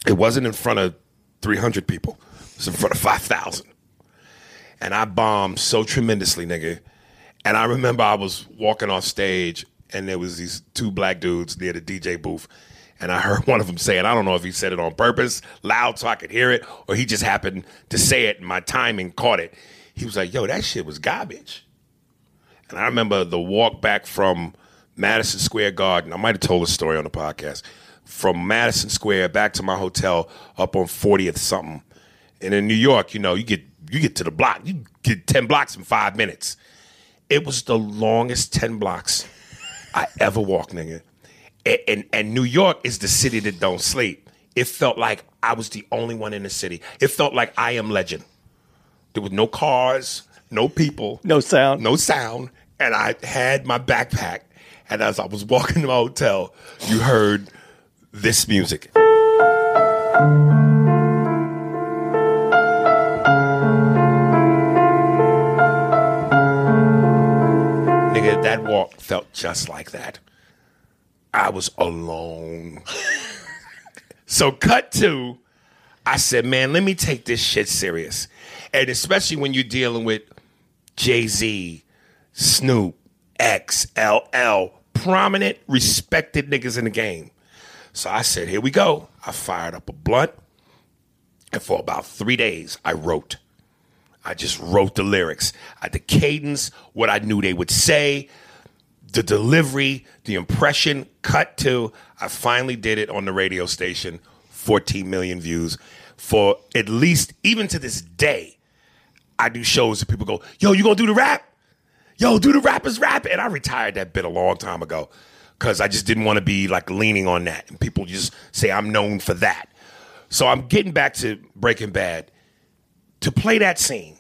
it wasn't in front of 300 people, it was in front of 5,000. And I bombed so tremendously, nigga. And I remember I was walking off stage and there was these two black dudes near the DJ booth. And I heard *laughs* one of them saying, I don't know if he said it on purpose, loud so I could hear it, or he just happened to say it and my timing caught it. He was like, yo, that shit was garbage. And I remember the walk back from Madison Square Garden. I might have told this story on the podcast. From Madison Square back to my hotel up on 40th something. And in New York, you know, you get you get to the block, you get 10 blocks in five minutes. It was the longest 10 blocks I ever walked, nigga. And, and, and New York is the city that don't sleep. It felt like I was the only one in the city. It felt like I am legend. There was no cars, no people, No sound. no sound, and I had my backpack. And as I was walking to my hotel, you heard this music. Felt just like that. I was alone. *laughs* so, cut to, I said, man, let me take this shit serious. And especially when you're dealing with Jay Z, Snoop, XLL, prominent, respected niggas in the game. So I said, here we go. I fired up a blunt. And for about three days, I wrote. I just wrote the lyrics. I, the cadence, what I knew they would say, the delivery, the impression, cut to. I finally did it on the radio station, 14 million views. For at least, even to this day, I do shows that people go, yo, you gonna do the rap? Yo, do the rappers rap? And I retired that bit a long time ago because I just didn't want to be like leaning on that. And people just say I'm known for that. So I'm getting back to Breaking Bad. To play that scene,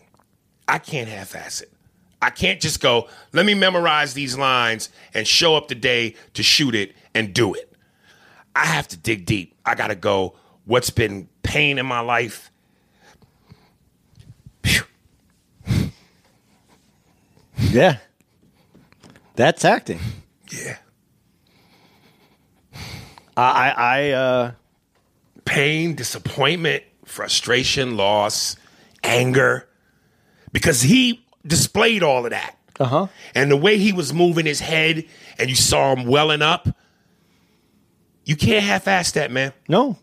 I can't half ass it. I can't just go, let me memorize these lines and show up the day to shoot it and do it. I have to dig deep. I got to go, what's been pain in my life? Yeah. That's acting. Yeah. I, I, I uh, Pain, disappointment, frustration, loss, anger. Because he displayed all of that. uh huh. And the way he was moving his head and you saw him welling up, you can't half ass that, man. No,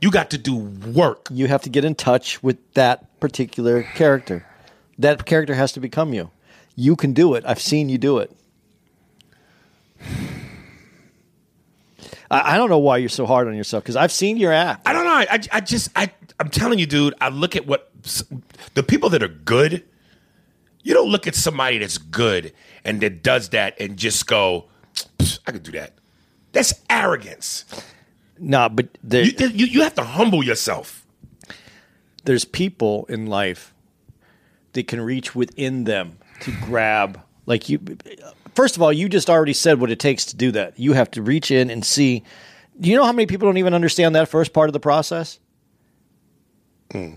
You got to do work. you have to get in touch with that particular character. That character has to become you. You can do it. I've seen you do it. I, I don't know why you're so hard on yourself because I've seen your act. I don't know. I, I just, I, I'm telling you, dude, I look at what the people that are good, you don't look at somebody that's good and that does that and just go, I could do that. That's arrogance. No, but there, You, you, you have to humble yourself. there's people in life that can reach within them to grab like you first of all you just already said what it takes to do that you have to reach in and see do you know how many people don't even understand that first part of the process hmm.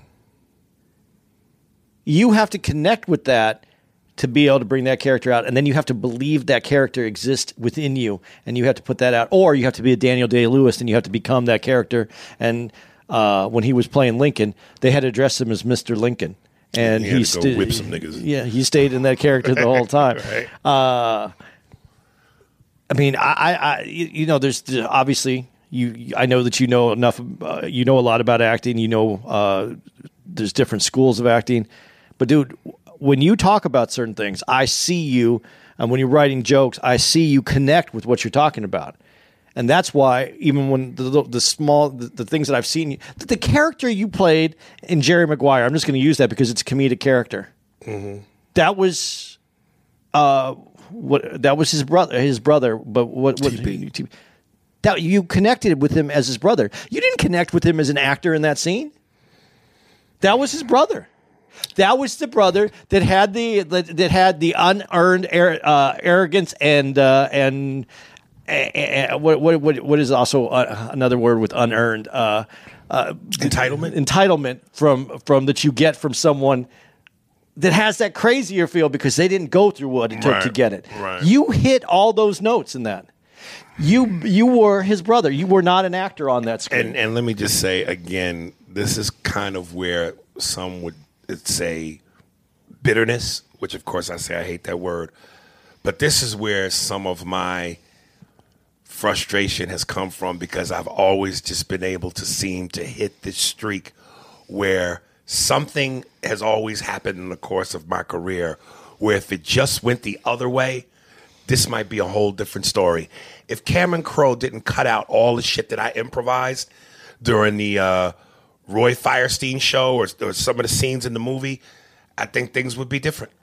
You have to connect with that to be able to bring that character out and then you have to believe that character exists within you and you have to put that out or you have to be a daniel day-lewis and you have to become that character and uh, when he was playing lincoln they had to address him as mr lincoln and He he, whip some niggas. yeah he stayed in that character the whole *laughs* time Right. uh, I mean, I, I, you know, there's there's obviously you. I know that you know enough. Uh, you know a lot about acting. You know, uh, there's different schools of acting. But dude, when you talk about certain things, I see you, and when you're writing jokes, I see you connect with what you're talking about. And that's why, even when the, the, the small the, the things that I've seen, you, the, the character you played in Jerry Maguire, I'm just going to use that because it's a comedic character. That was uh, what that was his brother his brother but what what TP. that you connected with him as his brother you didn't connect with him as an actor in that scene that was his brother That was the brother that had the that, that had the unearned ar- uh, arrogance and uh, and uh, what, what what is also uh, another word with unearned uh, uh, Entitlement. entitlement from from that you get from someone that has that crazier feel because they didn't go through what it took to get it. right. You hit all those notes in that. You you were his brother. You were not an actor on that screen. And and let me just say again, this is kind of where some would say bitterness, which of course I say I hate that word, but this is where some of my frustration has come from because I've always just been able to seem to hit this streak where something has always happened in the course of my career where if it just went the other way, this might be a whole different story. If Cameron Crowe didn't cut out all the shit that I improvised during the uh, Roy Firestone show or, or some of the scenes in the movie, I think things would be different.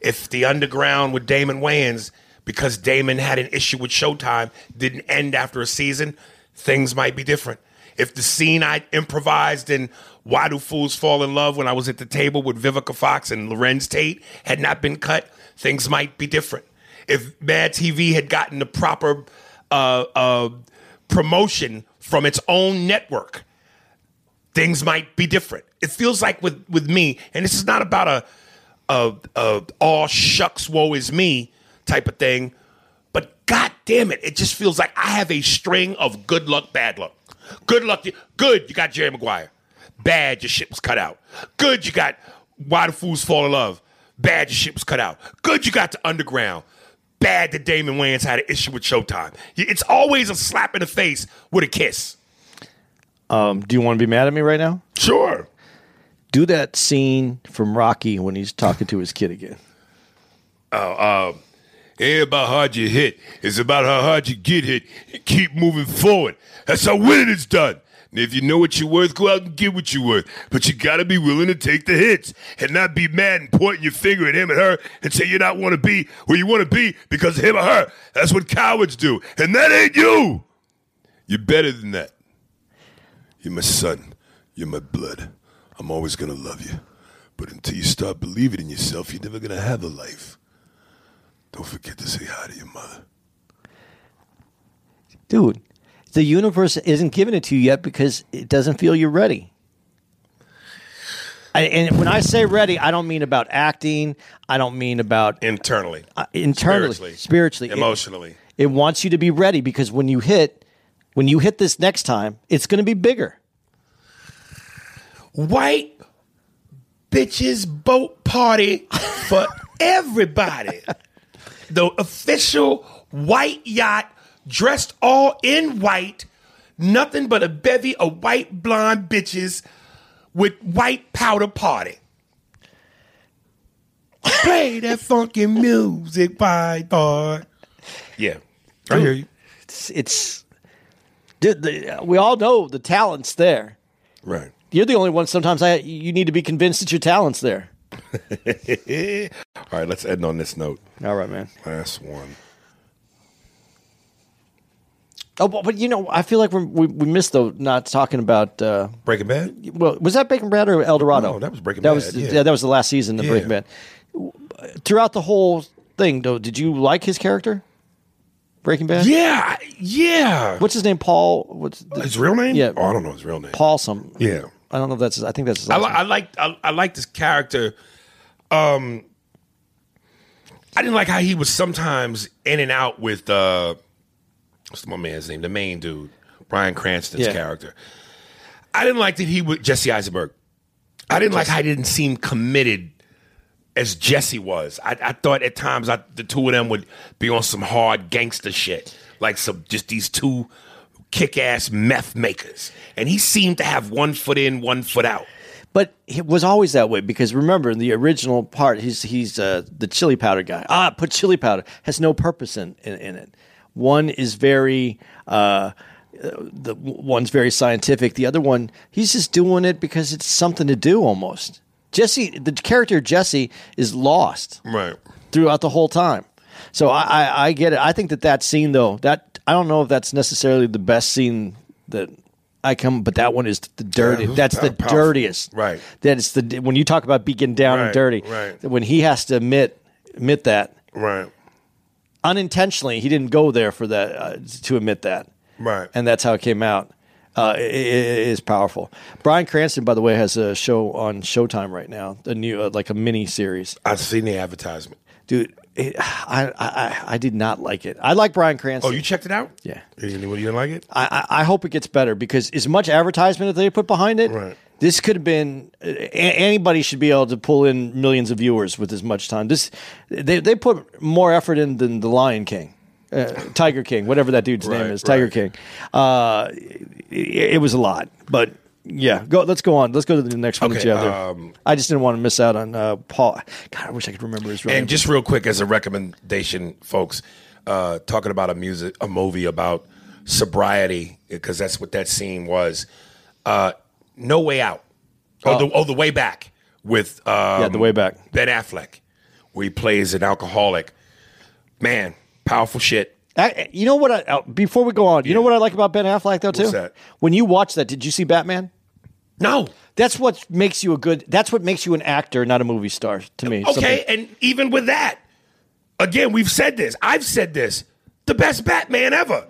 If the underground with Damon Wayans, because Damon had an issue with Showtime, didn't end after a season, things might be different. If the scene I improvised in Why Do Fools Fall in Love when I was at the table with Vivica Fox and Larenz Tate had not been cut, things might be different. If Mad TV had gotten the proper uh, uh, promotion from its own network, things might be different. It feels like with with me, and this is not about a a, a all shucks woe is me type of thing, but god damn it, it just feels like I have a string of good luck, bad luck. Good luck, good you got Jerry Maguire. Bad your shit was cut out. Good you got Why the Fools Fall in Love. Bad your shit was cut out. Good you got the Underground. Bad that Damon Wayans had an issue with Showtime. It's always a slap in the face with a kiss. Um, do you want to be mad at me right now? Sure. Do that scene from Rocky when he's talking to his kid again. Oh, um, ain't about how hard you hit. It's about how hard you get hit and keep moving forward. That's how winning is done. And if you know what you're worth, go out and get what you're worth. But you gotta be willing to take the hits and not be mad and pointing your finger at him and her and say you're not want to be where you want to be because of him or her. That's what cowards do. And that ain't you. You're better than that. You're my son. You're my blood. I'm always gonna love you. But until you start believing in yourself, you're never gonna have a life. Don't forget to say hi to your mother. Dude, the universe isn't giving it to you yet because it doesn't feel you're ready. I, and when I say ready, I don't mean about acting. I don't mean about Internally, uh, internally, Spiritually. spiritually, It- emotionally. It, wants you to be ready because when you hit, when you hit this next time, it's going to be bigger. White bitches boat party for *laughs* everybody. the official white yacht dressed all in white, nothing but a bevy of white blonde bitches with white powder party. Play that funky music, white boy. *laughs* Yeah, I hear you. It's, it's dude, the, we all know the talent's there. Right. You're the only one. Sometimes I you need to be convinced that your talent's there. *laughs* All right, let's end on this note. All right, man. Last one. Oh, but, but you know, I feel like we're, we we missed though not talking about. Uh, Breaking Bad? well, was that Breaking Bad or El Dorado? No, that was Breaking that Bad, Was, yeah. that was the last season of Yeah. Breaking Bad. Throughout the whole thing, though, did you like his character? Breaking Bad. Yeah, yeah. What's his name? Paul. What's the, His real name? Yeah. Oh, I don't know his real name. Paul? Some. Yeah. I don't know if that's. His, I think that's. His I, li- name. I like I, I like this character. Um, I didn't like how he was sometimes in and out with uh, what's my man's name? The main dude, Bryan Cranston's Yeah. character. I didn't like that he was Jesse Eisenberg. I didn't like how he didn't seem committed as Jesse was. I, I thought at times I, the two of them would be on some hard gangster shit, like some just these two kick-ass meth makers, and he seemed to have one foot in, one foot out. But it was always that way because remember in the original part, he's he's uh, the chili powder guy. Ah, put chili powder has no purpose in in, in it. One is very. Uh, the one's very scientific. The other one, he's just doing it because it's something to do. Almost Jesse, the character Jesse is lost Right. throughout the whole time. So I, I, I get it. I think that that scene though, that I don't know if that's necessarily the best scene that I come, but that one is the dirty. Yeah, that's the powerful. dirtiest. Right. That is the when you talk about being down Right, and dirty. right. When he has to admit admit that Right. unintentionally, he didn't go there for that uh, to admit that. Right. and that's how it came out. Uh, it, it is powerful. Bryan Cranston, by the way, has a show on Showtime right now, a new uh, like a mini series. I've seen the advertisement. Dude, it, I, I I I did not like it. I like Bryan Cranston. Oh, you checked it out? Yeah. You, you didn't like it? I, I I hope it gets better because as much advertisement that they put behind it, Right. this could have been a- anybody should be able to pull in millions of viewers with as much time. This they they put more effort in than the Lion King. Uh, Tiger King, whatever that dude's name is, Tiger right. King. Uh, it, it was a lot, but yeah. Go. Let's go on. Let's go to the next one Okay, you have there. um, I just didn't want to miss out on uh, Paul. God, I wish I could remember his real And name. just real quick, as a recommendation, folks, uh, talking about a music, a movie about sobriety, because that's what that scene was. Uh, no way out. Oh, the, oh, the way back with um, Yeah, The Way Back. Ben Affleck, where he plays an alcoholic. Man, powerful shit. I, you know what? I, uh, before we go on, you know what I like about Ben Affleck though too. That? When you watch that, did you see Batman? No, That's what makes you a good. That's what makes you an actor, not a movie star. To me, okay, Something- and even with that, again, we've said this. I've said this. The best Batman ever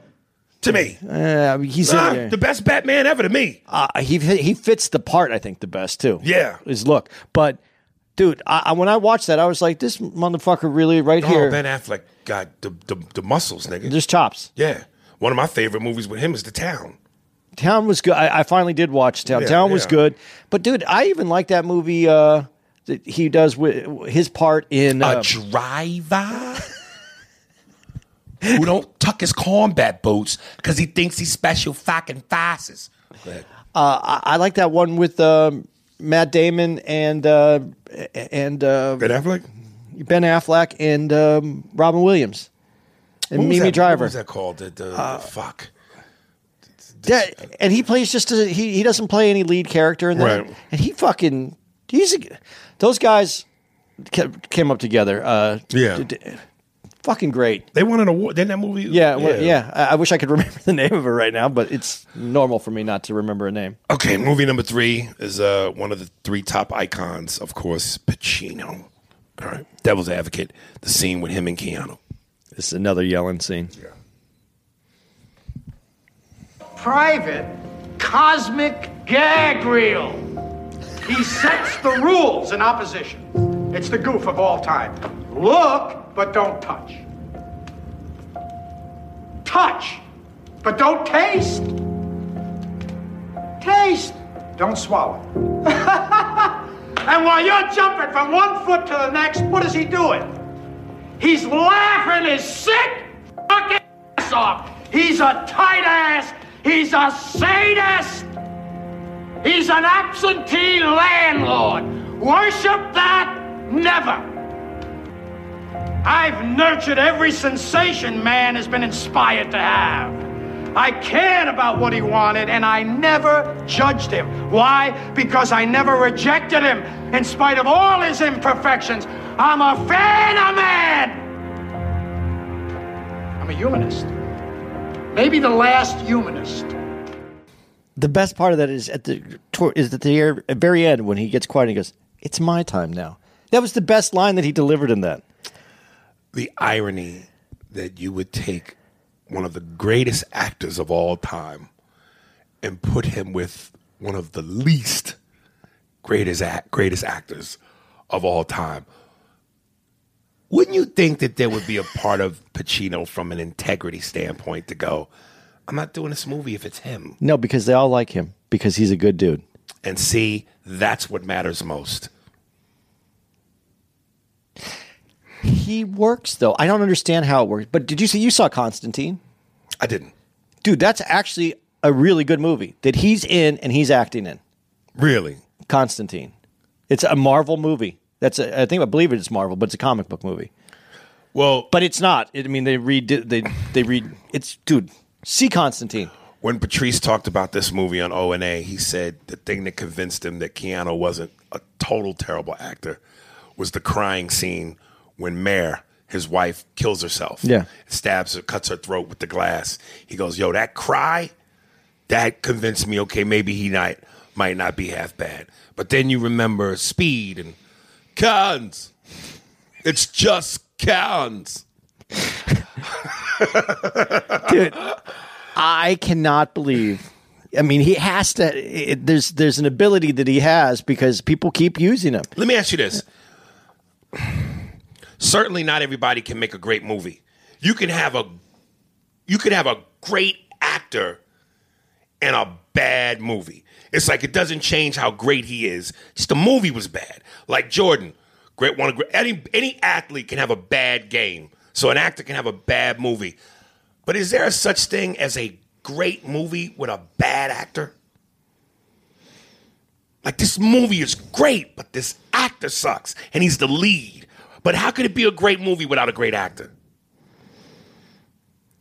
to me. Uh, he's in, the best Batman ever to me. uh, he he fits the part. I think the best too. Yeah. his look. But dude, I, I, when I watched that, I was like, this motherfucker really right here. Oh, Ben Affleck got the, the, the muscles, nigga. Just chops. yeah. One of my favorite movies with him is The Town. Town was good. I, I finally did watch Town. Yeah, Town was yeah. good. But dude, I even like that movie. Uh, that he does with his part in. Uh, A driver who don't tuck his combat boots because he thinks he's special fucking ahead. Uh, I, I like that one with um, Matt Damon and uh, and uh, Ben Affleck? Ben Affleck and um, Robin Williams and Mimi that- Driver. What was that called? The, the, the fuck. That- and he plays just a, he he doesn't play any lead character in that. Right. And he fucking he's a, those guys came up together. Uh, Yeah. d- d- fucking great. They won an award. Didn't that movie? Yeah, well, yeah. I, I wish I could *laughs* remember the name of it right now, but it's normal for me not to remember a name. Okay, movie number three is uh, one of the three top icons, of course, Pacino. All right, Devil's Advocate, the scene with him and Keanu. This is another yelling scene. Yeah. private cosmic gag reel. He sets the rules in opposition. It's the goof of all time. Look, but don't touch. Touch, but don't taste. Taste, don't swallow. *laughs* and while you're jumping from one foot to the next, what is he doing? He's laughing his sick fucking ass off. He's a tight ass. He's a sadist. He's an absentee landlord. Worship that? Never. I've nurtured every sensation man has been inspired to have. I cared about what he wanted and I never judged him. Why? Because I never rejected him. In spite of all his imperfections, I'm a fan of man. I'm a humanist. Maybe the last humanist. The best part of that is at the tor- is at the very end when he gets quiet and he goes, "It's my time now." That was the best line that he delivered in that. The irony that you would take one of the greatest actors of all time and put him with one of the least greatest act, greatest actors of all time. Wouldn't you think that there would be a part of Pacino from an integrity standpoint to go, I'm not doing this movie if it's him. No, because they all like him because he's a good dude. And see, that's what matters most. He works though. I don't understand how it works. But did you see? You saw Constantine, I didn't. dude. That's actually a really good movie that he's in and he's acting in. Really? Constantine. It's a Marvel movie. That's a, I think I believe it's Marvel, but it's a comic book movie. Well, But it's not. It, I mean, they read they they read. It's dude. See Constantine. when Patrice talked about this movie on O and A, he said the thing that convinced him that Keanu wasn't a total terrible actor was the crying scene when Mare, his wife, kills herself. Yeah. stabs her, cuts her throat with the glass. He goes, "Yo, that cry, that convinced me. Okay, maybe he might might not be half bad. But then you remember Speed and cans. It's just cans. dude. I cannot believe. I mean, he has to. It, there's there's an ability that he has because people keep using him. Let me ask you this. Certainly, not everybody can make a great movie. You can have a you can have a great actor and a bad movie. It's like it doesn't change how great he is. Just the movie was bad. Like Jordan, great one. Any any athlete can have a bad game. So an actor can have a bad movie. But is there a such thing as a great movie with a bad actor? Like this movie is great, but this actor sucks, and he's the lead. But how could it be a great movie without a great actor?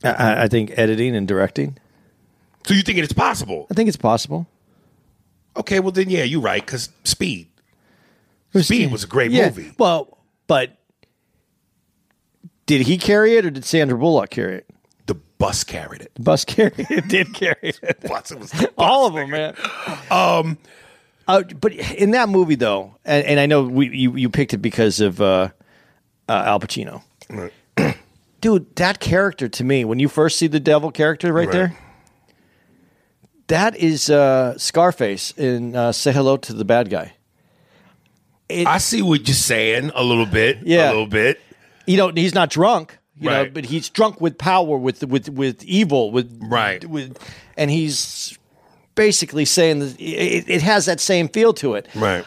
I- I, think editing and directing. So you think it's possible? I think it's possible. Okay, well then yeah, you're right. Because Speed, Speed was a great Yeah, movie. Well, but did he carry it or did Sandra Bullock carry it? The bus carried it. The bus *laughs* carried it. Did carry it. *laughs* Bus, it was the *laughs* All of them, man. Um, uh, but in that movie, though, and, and I know we, you you picked it because of uh, uh, Al Pacino, *clears throat* dude. That character to me, when you first see the devil character right, Right. there, that is uh, Scarface in uh, "Say Hello to the Bad Guy." I see what you're saying a little bit. Yeah. a little bit. You know, he's not drunk, you know, but he's drunk with power, with with with evil, with Right. with, and he's basically saying that it, it has that same feel to it. Right.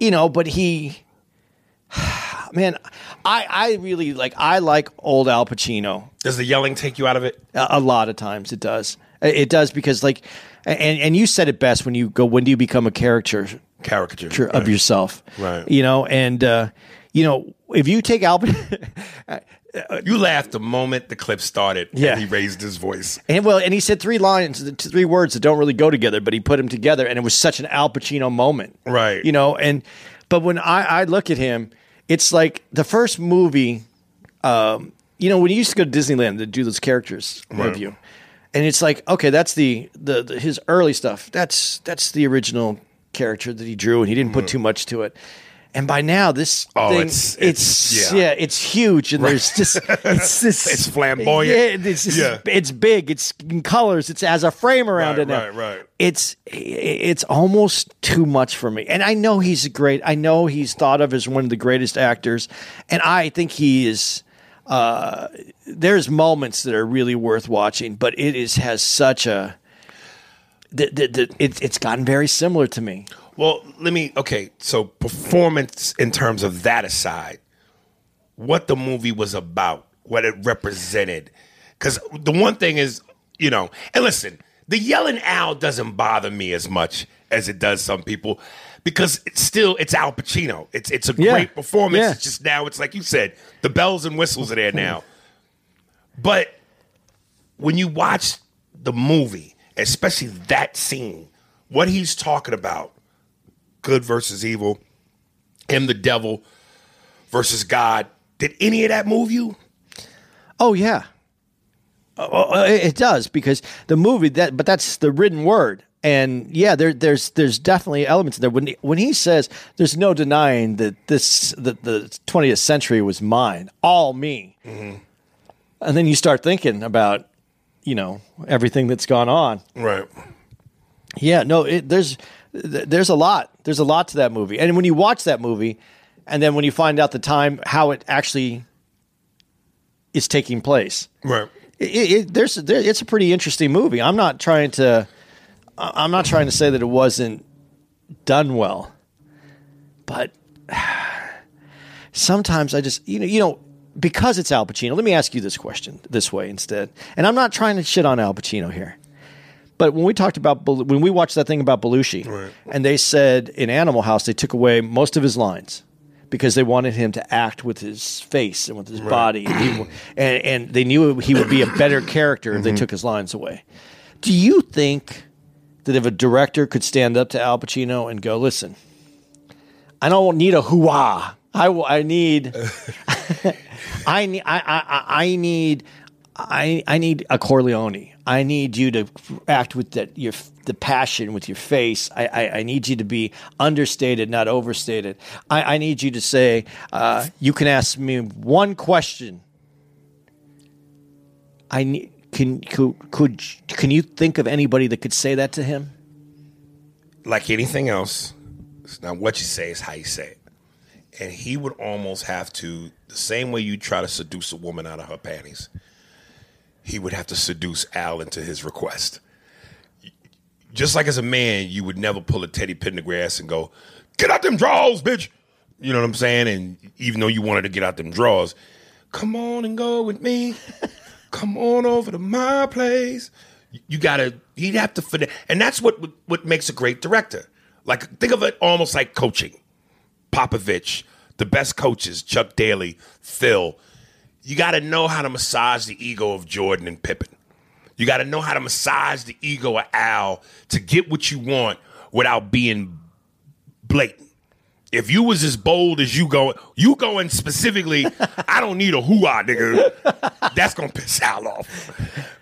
you know, but he, man, I I really like I like old Al Pacino. Does the yelling take you out of it? A, a lot of times it does. It does because like, and and you said it best when you go. When do you become a character Caricature of yourself? Right. You know, and uh, you know if you take Al. *laughs* You laughed the moment the clip started. Yeah. and he raised his voice. And well, and he said three lines, three words that don't really go together, but he put them together, and it was such an Al Pacino moment, Right. You know, and but when I, I look at him, it's like the first movie. Um, you know, when you used to go to Disneyland to do those characters Right. review, and it's like, okay, that's the, the the his early stuff. That's that's the original character that he drew, and he didn't put too much to it. And by now, this. Oh, thing, it's- it's, it's- yeah. yeah. it's huge, and there's just *laughs* it's this It's flamboyant. Yeah, it's just, Yeah. it's big. It's in colors. It's has a frame around Right, it now. right, right. It's it's almost too much for me. And I know he's great. I know he's thought of as one of the greatest actors, and I think he is. Uh, there's moments that are really worth watching, but it is has such a. The, the, the, it, it's gotten very similar to me. Well, let me. Okay, so performance in terms of that aside, what the movie was about, what it represented, because the one thing is, you know, and listen, the yelling Al doesn't bother me as much as it does some people, because it's still it's Al Pacino. It's it's a Yeah. great performance. Yeah. It's just now it's like you said, the bells and whistles are there *laughs* now. But when you watch the movie, especially that scene, what he's talking about, good versus evil, him the devil versus God, did any of that move you? Oh yeah, uh, it does because the movie that, but that's the written word, and yeah, there, there's there's definitely elements in there. When he, when he says, "There's no denying that this that the 20th century was mine, all me," and then you start thinking about, you know, everything that's gone on. Right. Yeah, no, it, there's th- there's a lot. There's a lot to that movie, and when you watch that movie, and then when you find out the time how it actually is taking place, Right. it, it, there's there, it's a pretty interesting movie. I'm not trying to I'm not trying to say that it wasn't done well, but *sighs* sometimes I just you know you know because it's Al Pacino. Let me ask you this question this way instead, and I'm not trying to shit on Al Pacino here. But when we talked about when we watched that thing about Belushi, and they said in Animal House they took away most of his lines because they wanted him to act with his face and with his body, and, *clears throat* and, and they knew he would be a better character if they mm-hmm. took his lines away. Do you think that if a director could stand up to Al Pacino and go, "Listen, I don't need a hoo-ah. I, I need, *laughs* *laughs* I need, I, I, I need, I, I need a Corleone. I need you to act with your the passion with your face. I, I, I need you to be understated, not overstated. I, I need you to say, uh, you can ask me one question. I need can could, could can you think of anybody that could say that to him? like anything else, it's not what you say, it's how you say it. And he would almost have to, the same way you try to seduce a woman out of her panties, he would have to seduce Al into his request. Just like as a man, you would never pull a Teddy Pendergrass and go, get out them drawers, bitch. You know what I'm saying? And even though you wanted to get out them drawers, come on and go with me. come on over to my place. You gotta, he'd have to And that's what what makes a great director. Like, think of it almost like coaching. Popovich, the best coaches, Chuck Daly, Phil. You got to know how to massage the ego of Jordan and Pippen. You got to know how to massage the ego of Al to get what you want without being blatant. If you was as bold as you going, you going specifically, *laughs* I don't need a hoo-ah, nigga. That's gonna piss Al off.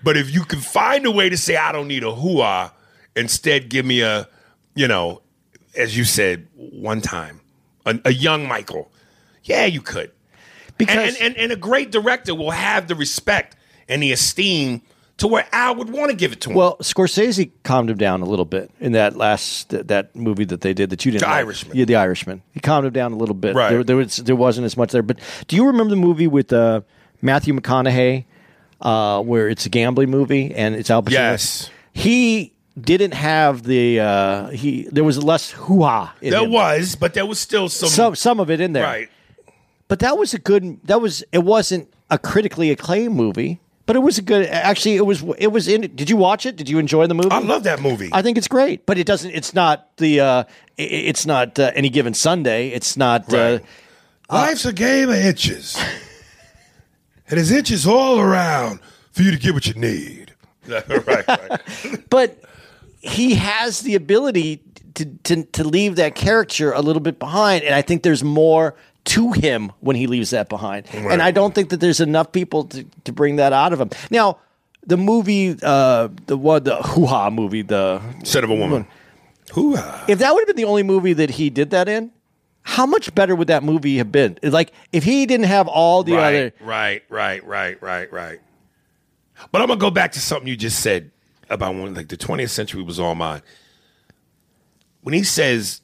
But if you can find a way to say I don't need a hoo-ah, instead give me a, you know, as you said one time, a, a young Michael. Yeah, you could. Because and, and, and a great director will have the respect and the esteem to where Al would want to give it to him. Well, Scorsese calmed him down a little bit in that last that that movie that they did that you didn't. The like. Irishman. Yeah, The Irishman. He calmed him down a little bit. Right. There, there was there wasn't as much there. But do you remember the movie with uh, Matthew McConaughey, uh, where it's a gambling movie and it's Al Pacino? Yes. He didn't have the uh, he. There was less hoo ha. there was, but there was still some some some of it in there. right. But that was a good. That was. It wasn't a critically acclaimed movie, but it was a good. Actually, it was. It was in. Did you watch it? Did you enjoy the movie? I love that movie. I think it's great, but it doesn't. It's not the. Uh, i- it's not uh, any given Sunday. It's not. Uh, Right. Life's a game of itches. *laughs* and there's itches all around for you to get what you need. *laughs* right, right. but he has the ability to, to to leave that character a little bit behind, and I think there's more to him when he leaves that behind. Right. And I don't think that there's enough people to, to bring that out of him. Now, the movie, uh, the what, the hoo ha movie, the Scent of a Woman. Hoo-ah. if that would have been the only movie that he did that in, how much better would that movie have been? Like if he didn't have all the right, other. right, right, right, right, right. But I'm gonna go back to something you just said about when like the 20th century was all mine. When he says,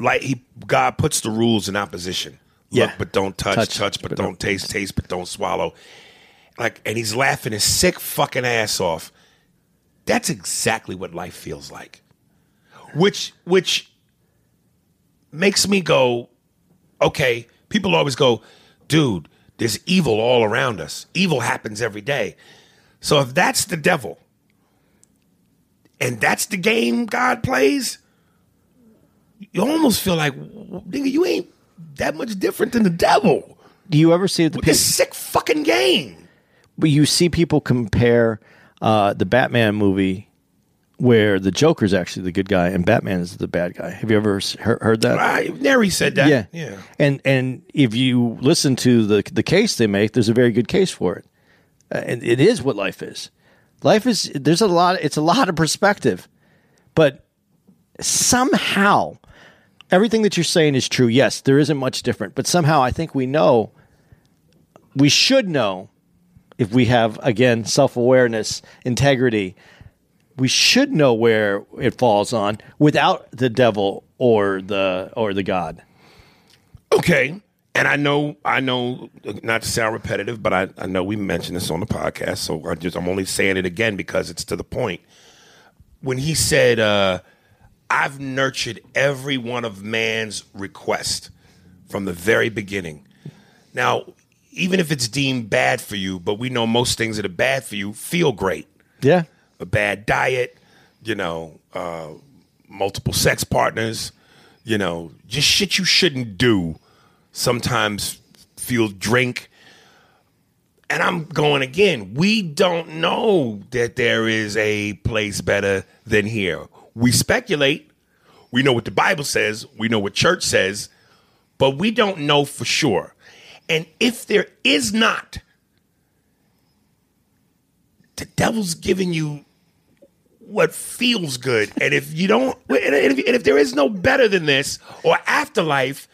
like he God puts the rules in opposition. Look, Yeah. but don't touch, Touch, touch, but, but don't don't taste, taste, but don't swallow. Like, and he's laughing his sick fucking ass off. That's exactly what life feels like. Which, which makes me go, okay, people always go, dude, there's evil all around us. Evil happens every day. So if that's the devil and that's the game God plays, you almost feel like, nigga, you ain't that much different than the devil. Do you ever see it the With this sick fucking game. but you see people compare uh, the Batman movie where the Joker's actually the good guy and Batman is the bad guy. Have you ever he- heard that? Neri said that. Yeah, Yeah. And and if you listen to the the case they make, there's a very good case for it. Uh, and it is what life is. Life is there's a lot. It's a lot of perspective, but somehow everything that you're saying is true. Yes, there isn't much different, but somehow I think we know. We should know if we have again self awareness, integrity. We should know where it falls on without the devil or the or the God. Okay. And I know, I know, not to sound repetitive, but I, I know we mentioned this on the podcast, so I just I'm only saying it again because it's to the point. When he said, uh, "I've nurtured every one of man's request from the very beginning." Now, even if it's deemed bad for you, but we know most things that are bad for you feel great. Yeah. A bad diet, you know, uh, multiple sex partners, you know, just shit you shouldn't do. Sometimes feel drink. And I'm going again. We don't know that there is a place better than here. We speculate. We know what the Bible says. We know what church says, but we don't know for sure. And if there is not, the devil's giving you what feels good. And if you don't, and if, and if there is no better than this or afterlife,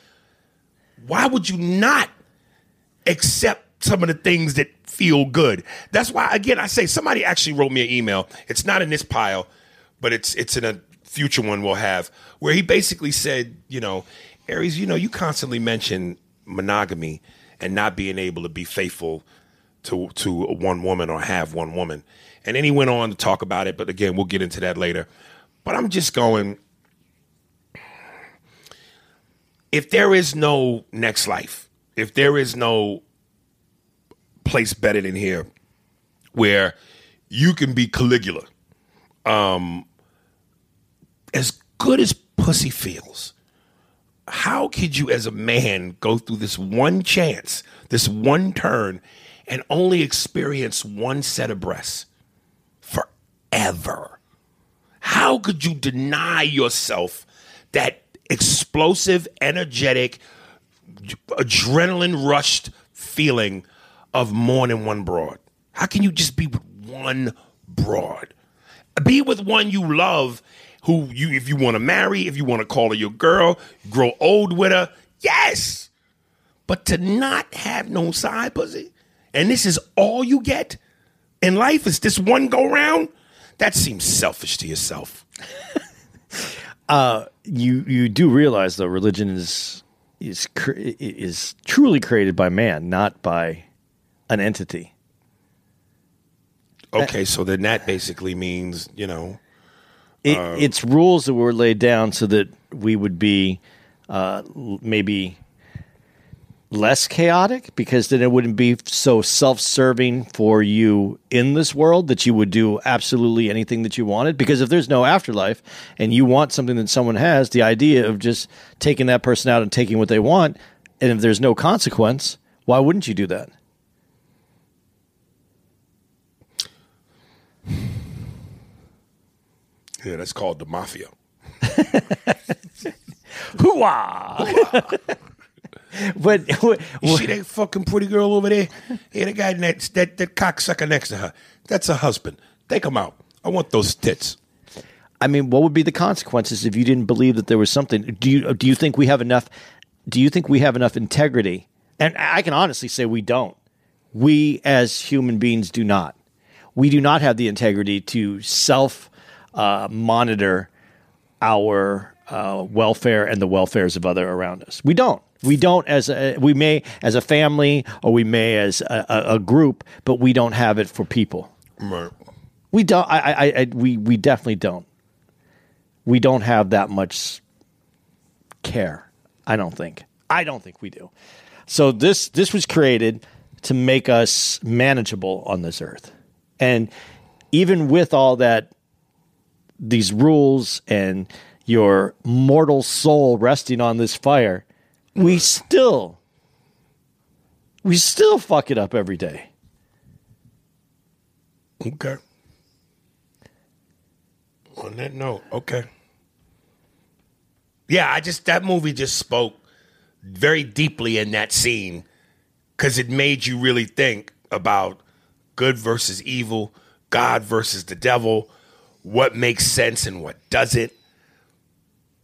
why would you not accept some of the things that feel good? That's why, again, I say somebody actually wrote me an email. It's not in this pile, but it's it's in a future one we'll have where he basically said, you know, Aries, you know, you constantly mention monogamy and not being able to be faithful to to one woman or have one woman. And then he went on to talk about it, but again, we'll get into that later. But I'm just going if there is no next life, if there is no place better than here where you can be Caligula, um, as good as pussy feels, how could you as a man go through this one chance, this one turn, and only experience one set of breasts forever? How could you deny yourself that explosive, energetic, adrenaline rushed feeling of more than one broad? How can you just be with one broad? Be with one you love, who you, if you want to marry, if you want to call her your girl, grow old with her, yes. But to not have no side pussy, and this is all you get in life, is this one go round? That seems selfish to yourself. *laughs* Uh, you you do realize though religion is is cr- is truly created by man, not by an entity. Okay, so then that basically means you know It, Uh, it's rules that were laid down so that we would be uh, maybe less chaotic because then it wouldn't be so self-serving for you in this world that you would do absolutely anything that you wanted. Because if there's no afterlife and you want something that someone has the idea of just taking that person out and taking what they want and if there's no consequence why wouldn't you do that yeah, that's called the mafia. *laughs* Hooah! *laughs* but You see that fucking pretty girl over there? Yeah, the guy next that that cocksucker next to her. That's her husband. Take him out. I want those tits. I mean, what would be the consequences if you didn't believe that there was something? Do you do you think we have enough? Do you think we have enough integrity? And I can honestly say we don't. We as human beings do not. We do not have the integrity to self uh, monitor our uh, welfare and the welfares of other around us. We don't. We don't as a, we may as a family or we may as a, a, group, but we don't have it for people. Right. We don't. I, I, I, we, we definitely don't. We don't have that much care. I don't think. I don't think we do. So this this was created to make us manageable on this earth, and even with all that, these rules and your mortal soul resting on this fire, we still we still fuck it up every day. Okay. On that note, okay. Yeah, I just that movie just spoke very deeply in that scene because it made you really think about good versus evil, God versus the devil, what makes sense and what doesn't.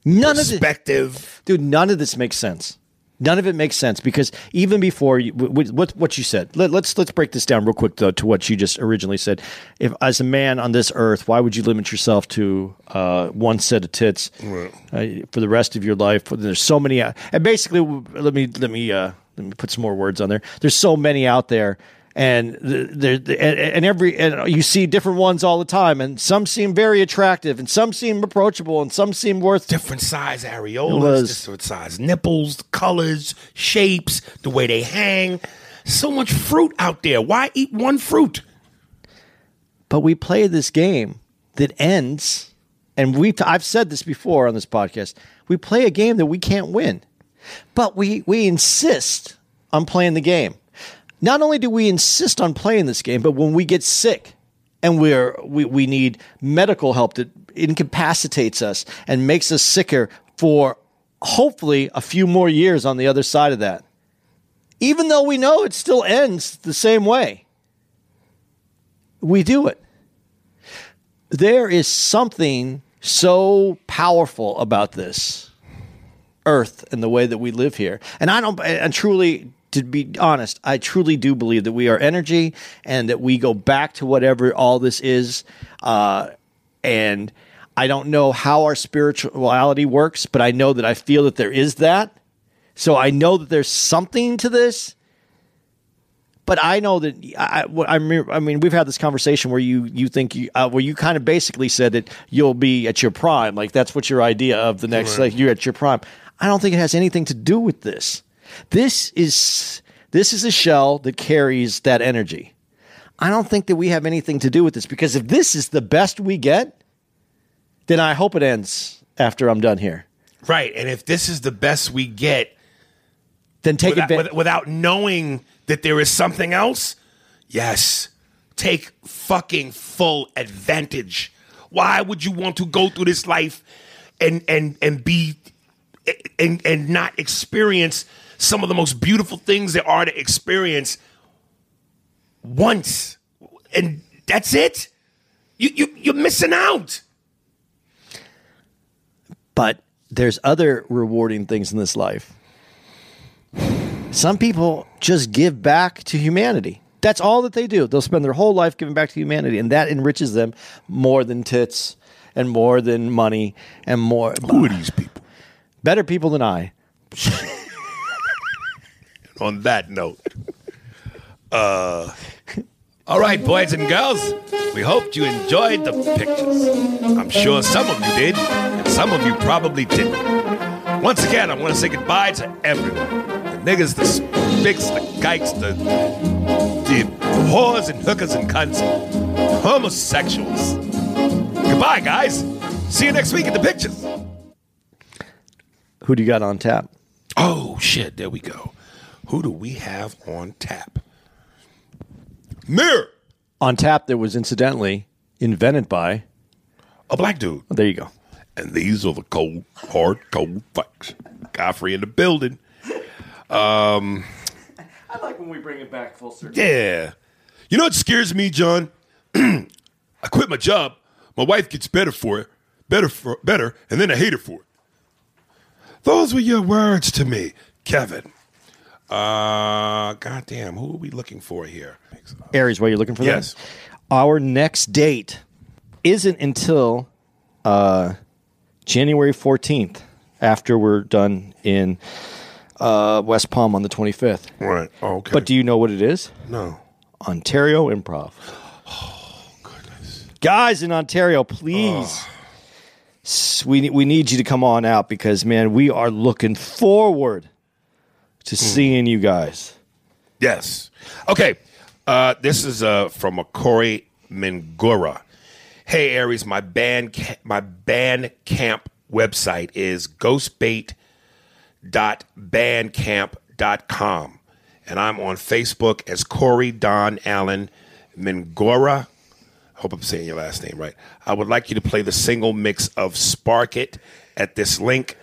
None Perspective. of it, dude. None of this makes sense. None of it makes sense because even before you, what what you said, let, let's let's break this down real quick though to what you just originally said. If as a man on this earth, why would you limit yourself to uh, one set of tits uh, for the rest of your life? There's so many, uh, and basically, let me let me uh, let me put some more words on there. There's so many out there, and th- there and, and every and you see different ones all the time, and some seem very attractive, and some seem approachable, and some seem worth different size areolas, different size nipples, colors, shapes, the way they hang. So much fruit out there. Why eat one fruit? but we play this game that ends and we I've said this before on this podcast. We play a game that we can't win. But we we insist on playing the game. Not only do we insist on playing this game, but when we get sick and we're we, we need medical help that incapacitates us and makes us sicker for hopefully a few more years on the other side of that. Even though we know it still ends the same way we do it. There is something so powerful about this earth and the way that we live here. And I don't, and truly, to be honest, I truly do believe that we are energy and that we go back to whatever all this is. Uh, and I don't know how our spirituality works, but I know that I feel that there is that. So I know that there's something to this. But I know that I, I, I mean, we've had this conversation where you you think you uh, where you kind of basically said that you'll be at your prime, like that's what your idea of the next, Right. like you're at your prime. I don't think it has anything to do with this. This is this is a shell that carries that energy. I don't think that we have anything to do with this because if this is the best we get, then I hope it ends after I'm done here. Right. And if this is the best we get, then take without, advan- with- without knowing that there is something else, yes, take fucking full advantage. Why would you want to go through this life and and and be and and not experience some of the most beautiful things there are to experience once, and that's it? You you you're missing out. but there's other rewarding things in this life. Some people just give back to humanity. That's all that they do. They'll spend their whole life giving back to humanity, and that enriches them more than tits and more than money and more. Who are these people? Better people than I. *laughs* on that note. Uh, all right, boys and girls, we hoped you enjoyed the pictures. I'm sure some of you did, and some of you probably didn't. Once again, I want to say goodbye to everyone the niggas, the spics, the kikes, the, the whores and hookers and cunts, homosexuals. Goodbye, guys. See you next week at the pictures. Who do you got on tap? Oh, shit. There we go. Who do we have on tap? Mirror. On tap that was incidentally invented by a black dude. there you go. And these are the cold, hard, cold facts. Godfrey in the building. Um, I like when we bring it back full circle. yeah. You know what scares me, John? *clears throat* I quit my job. My wife gets better for it, better for better, and then I hate her for it. Those were your words to me, Kevin. Uh, goddamn, who are we looking for here? Aries, while you're looking for Yes. that, our next date isn't until uh, January 14th after we're done in uh, West Palm on the 25th. Right. Okay. But do you know what it is? No. Ontario Improv. *gasps* Oh, goodness. Guys in Ontario, please. s- We, we need you to come on out because, man, we are looking forward to seeing you guys. Yes. Okay. Uh, this is uh, from a Corey Mingura. Hey Aries, my band ca- my band camp website is ghostbait.bandcamp.com and I'm on Facebook as Corey Don Allen Mingora. I hope I'm saying your last name right. I would like you to play the single mix of Spark It at this link.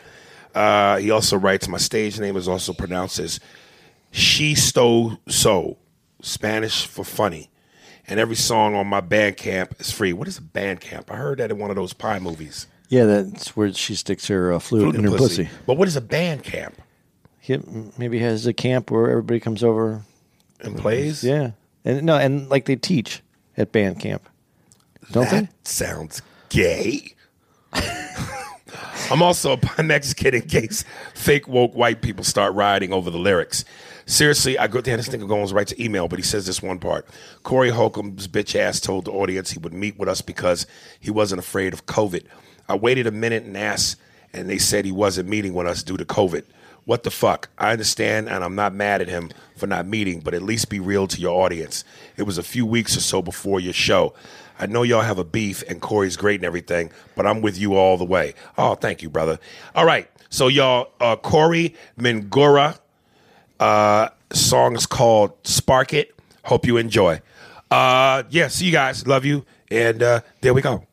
Uh, he also writes, my stage name is also pronounced as She Stole So, Spanish for funny. And every song on my Bandcamp is free. What is a Bandcamp? I heard that in one of those pie movies. Yeah, that's where she sticks her uh, flute, in her pussy. But what is a band camp? He maybe has a camp where everybody comes over and plays. Yeah, and no, and like they teach at band camp, don't that sounds gay. *laughs* I'm also a *laughs* Mexican kid in case fake woke white people start rioting over the lyrics. Seriously, I go damn this nigga goes right to email, but he says this one part. Corey Holcomb's bitch ass told the audience he would meet with us because he wasn't afraid of COVID. I waited a minute and asked, and they said he wasn't meeting with us due to COVID. What the fuck? I understand, and I'm not mad at him for not meeting, but at least be real to your audience. It was a few weeks or so before your show. I know y'all have a beef, and Corey's great and everything, but I'm with you all the way. Oh, thank you, brother. All right, so y'all, uh, Corey Mingura, uh, song is called "Spark It." Hope you enjoy. Uh, yeah, see you guys. Love you, and uh, there we go.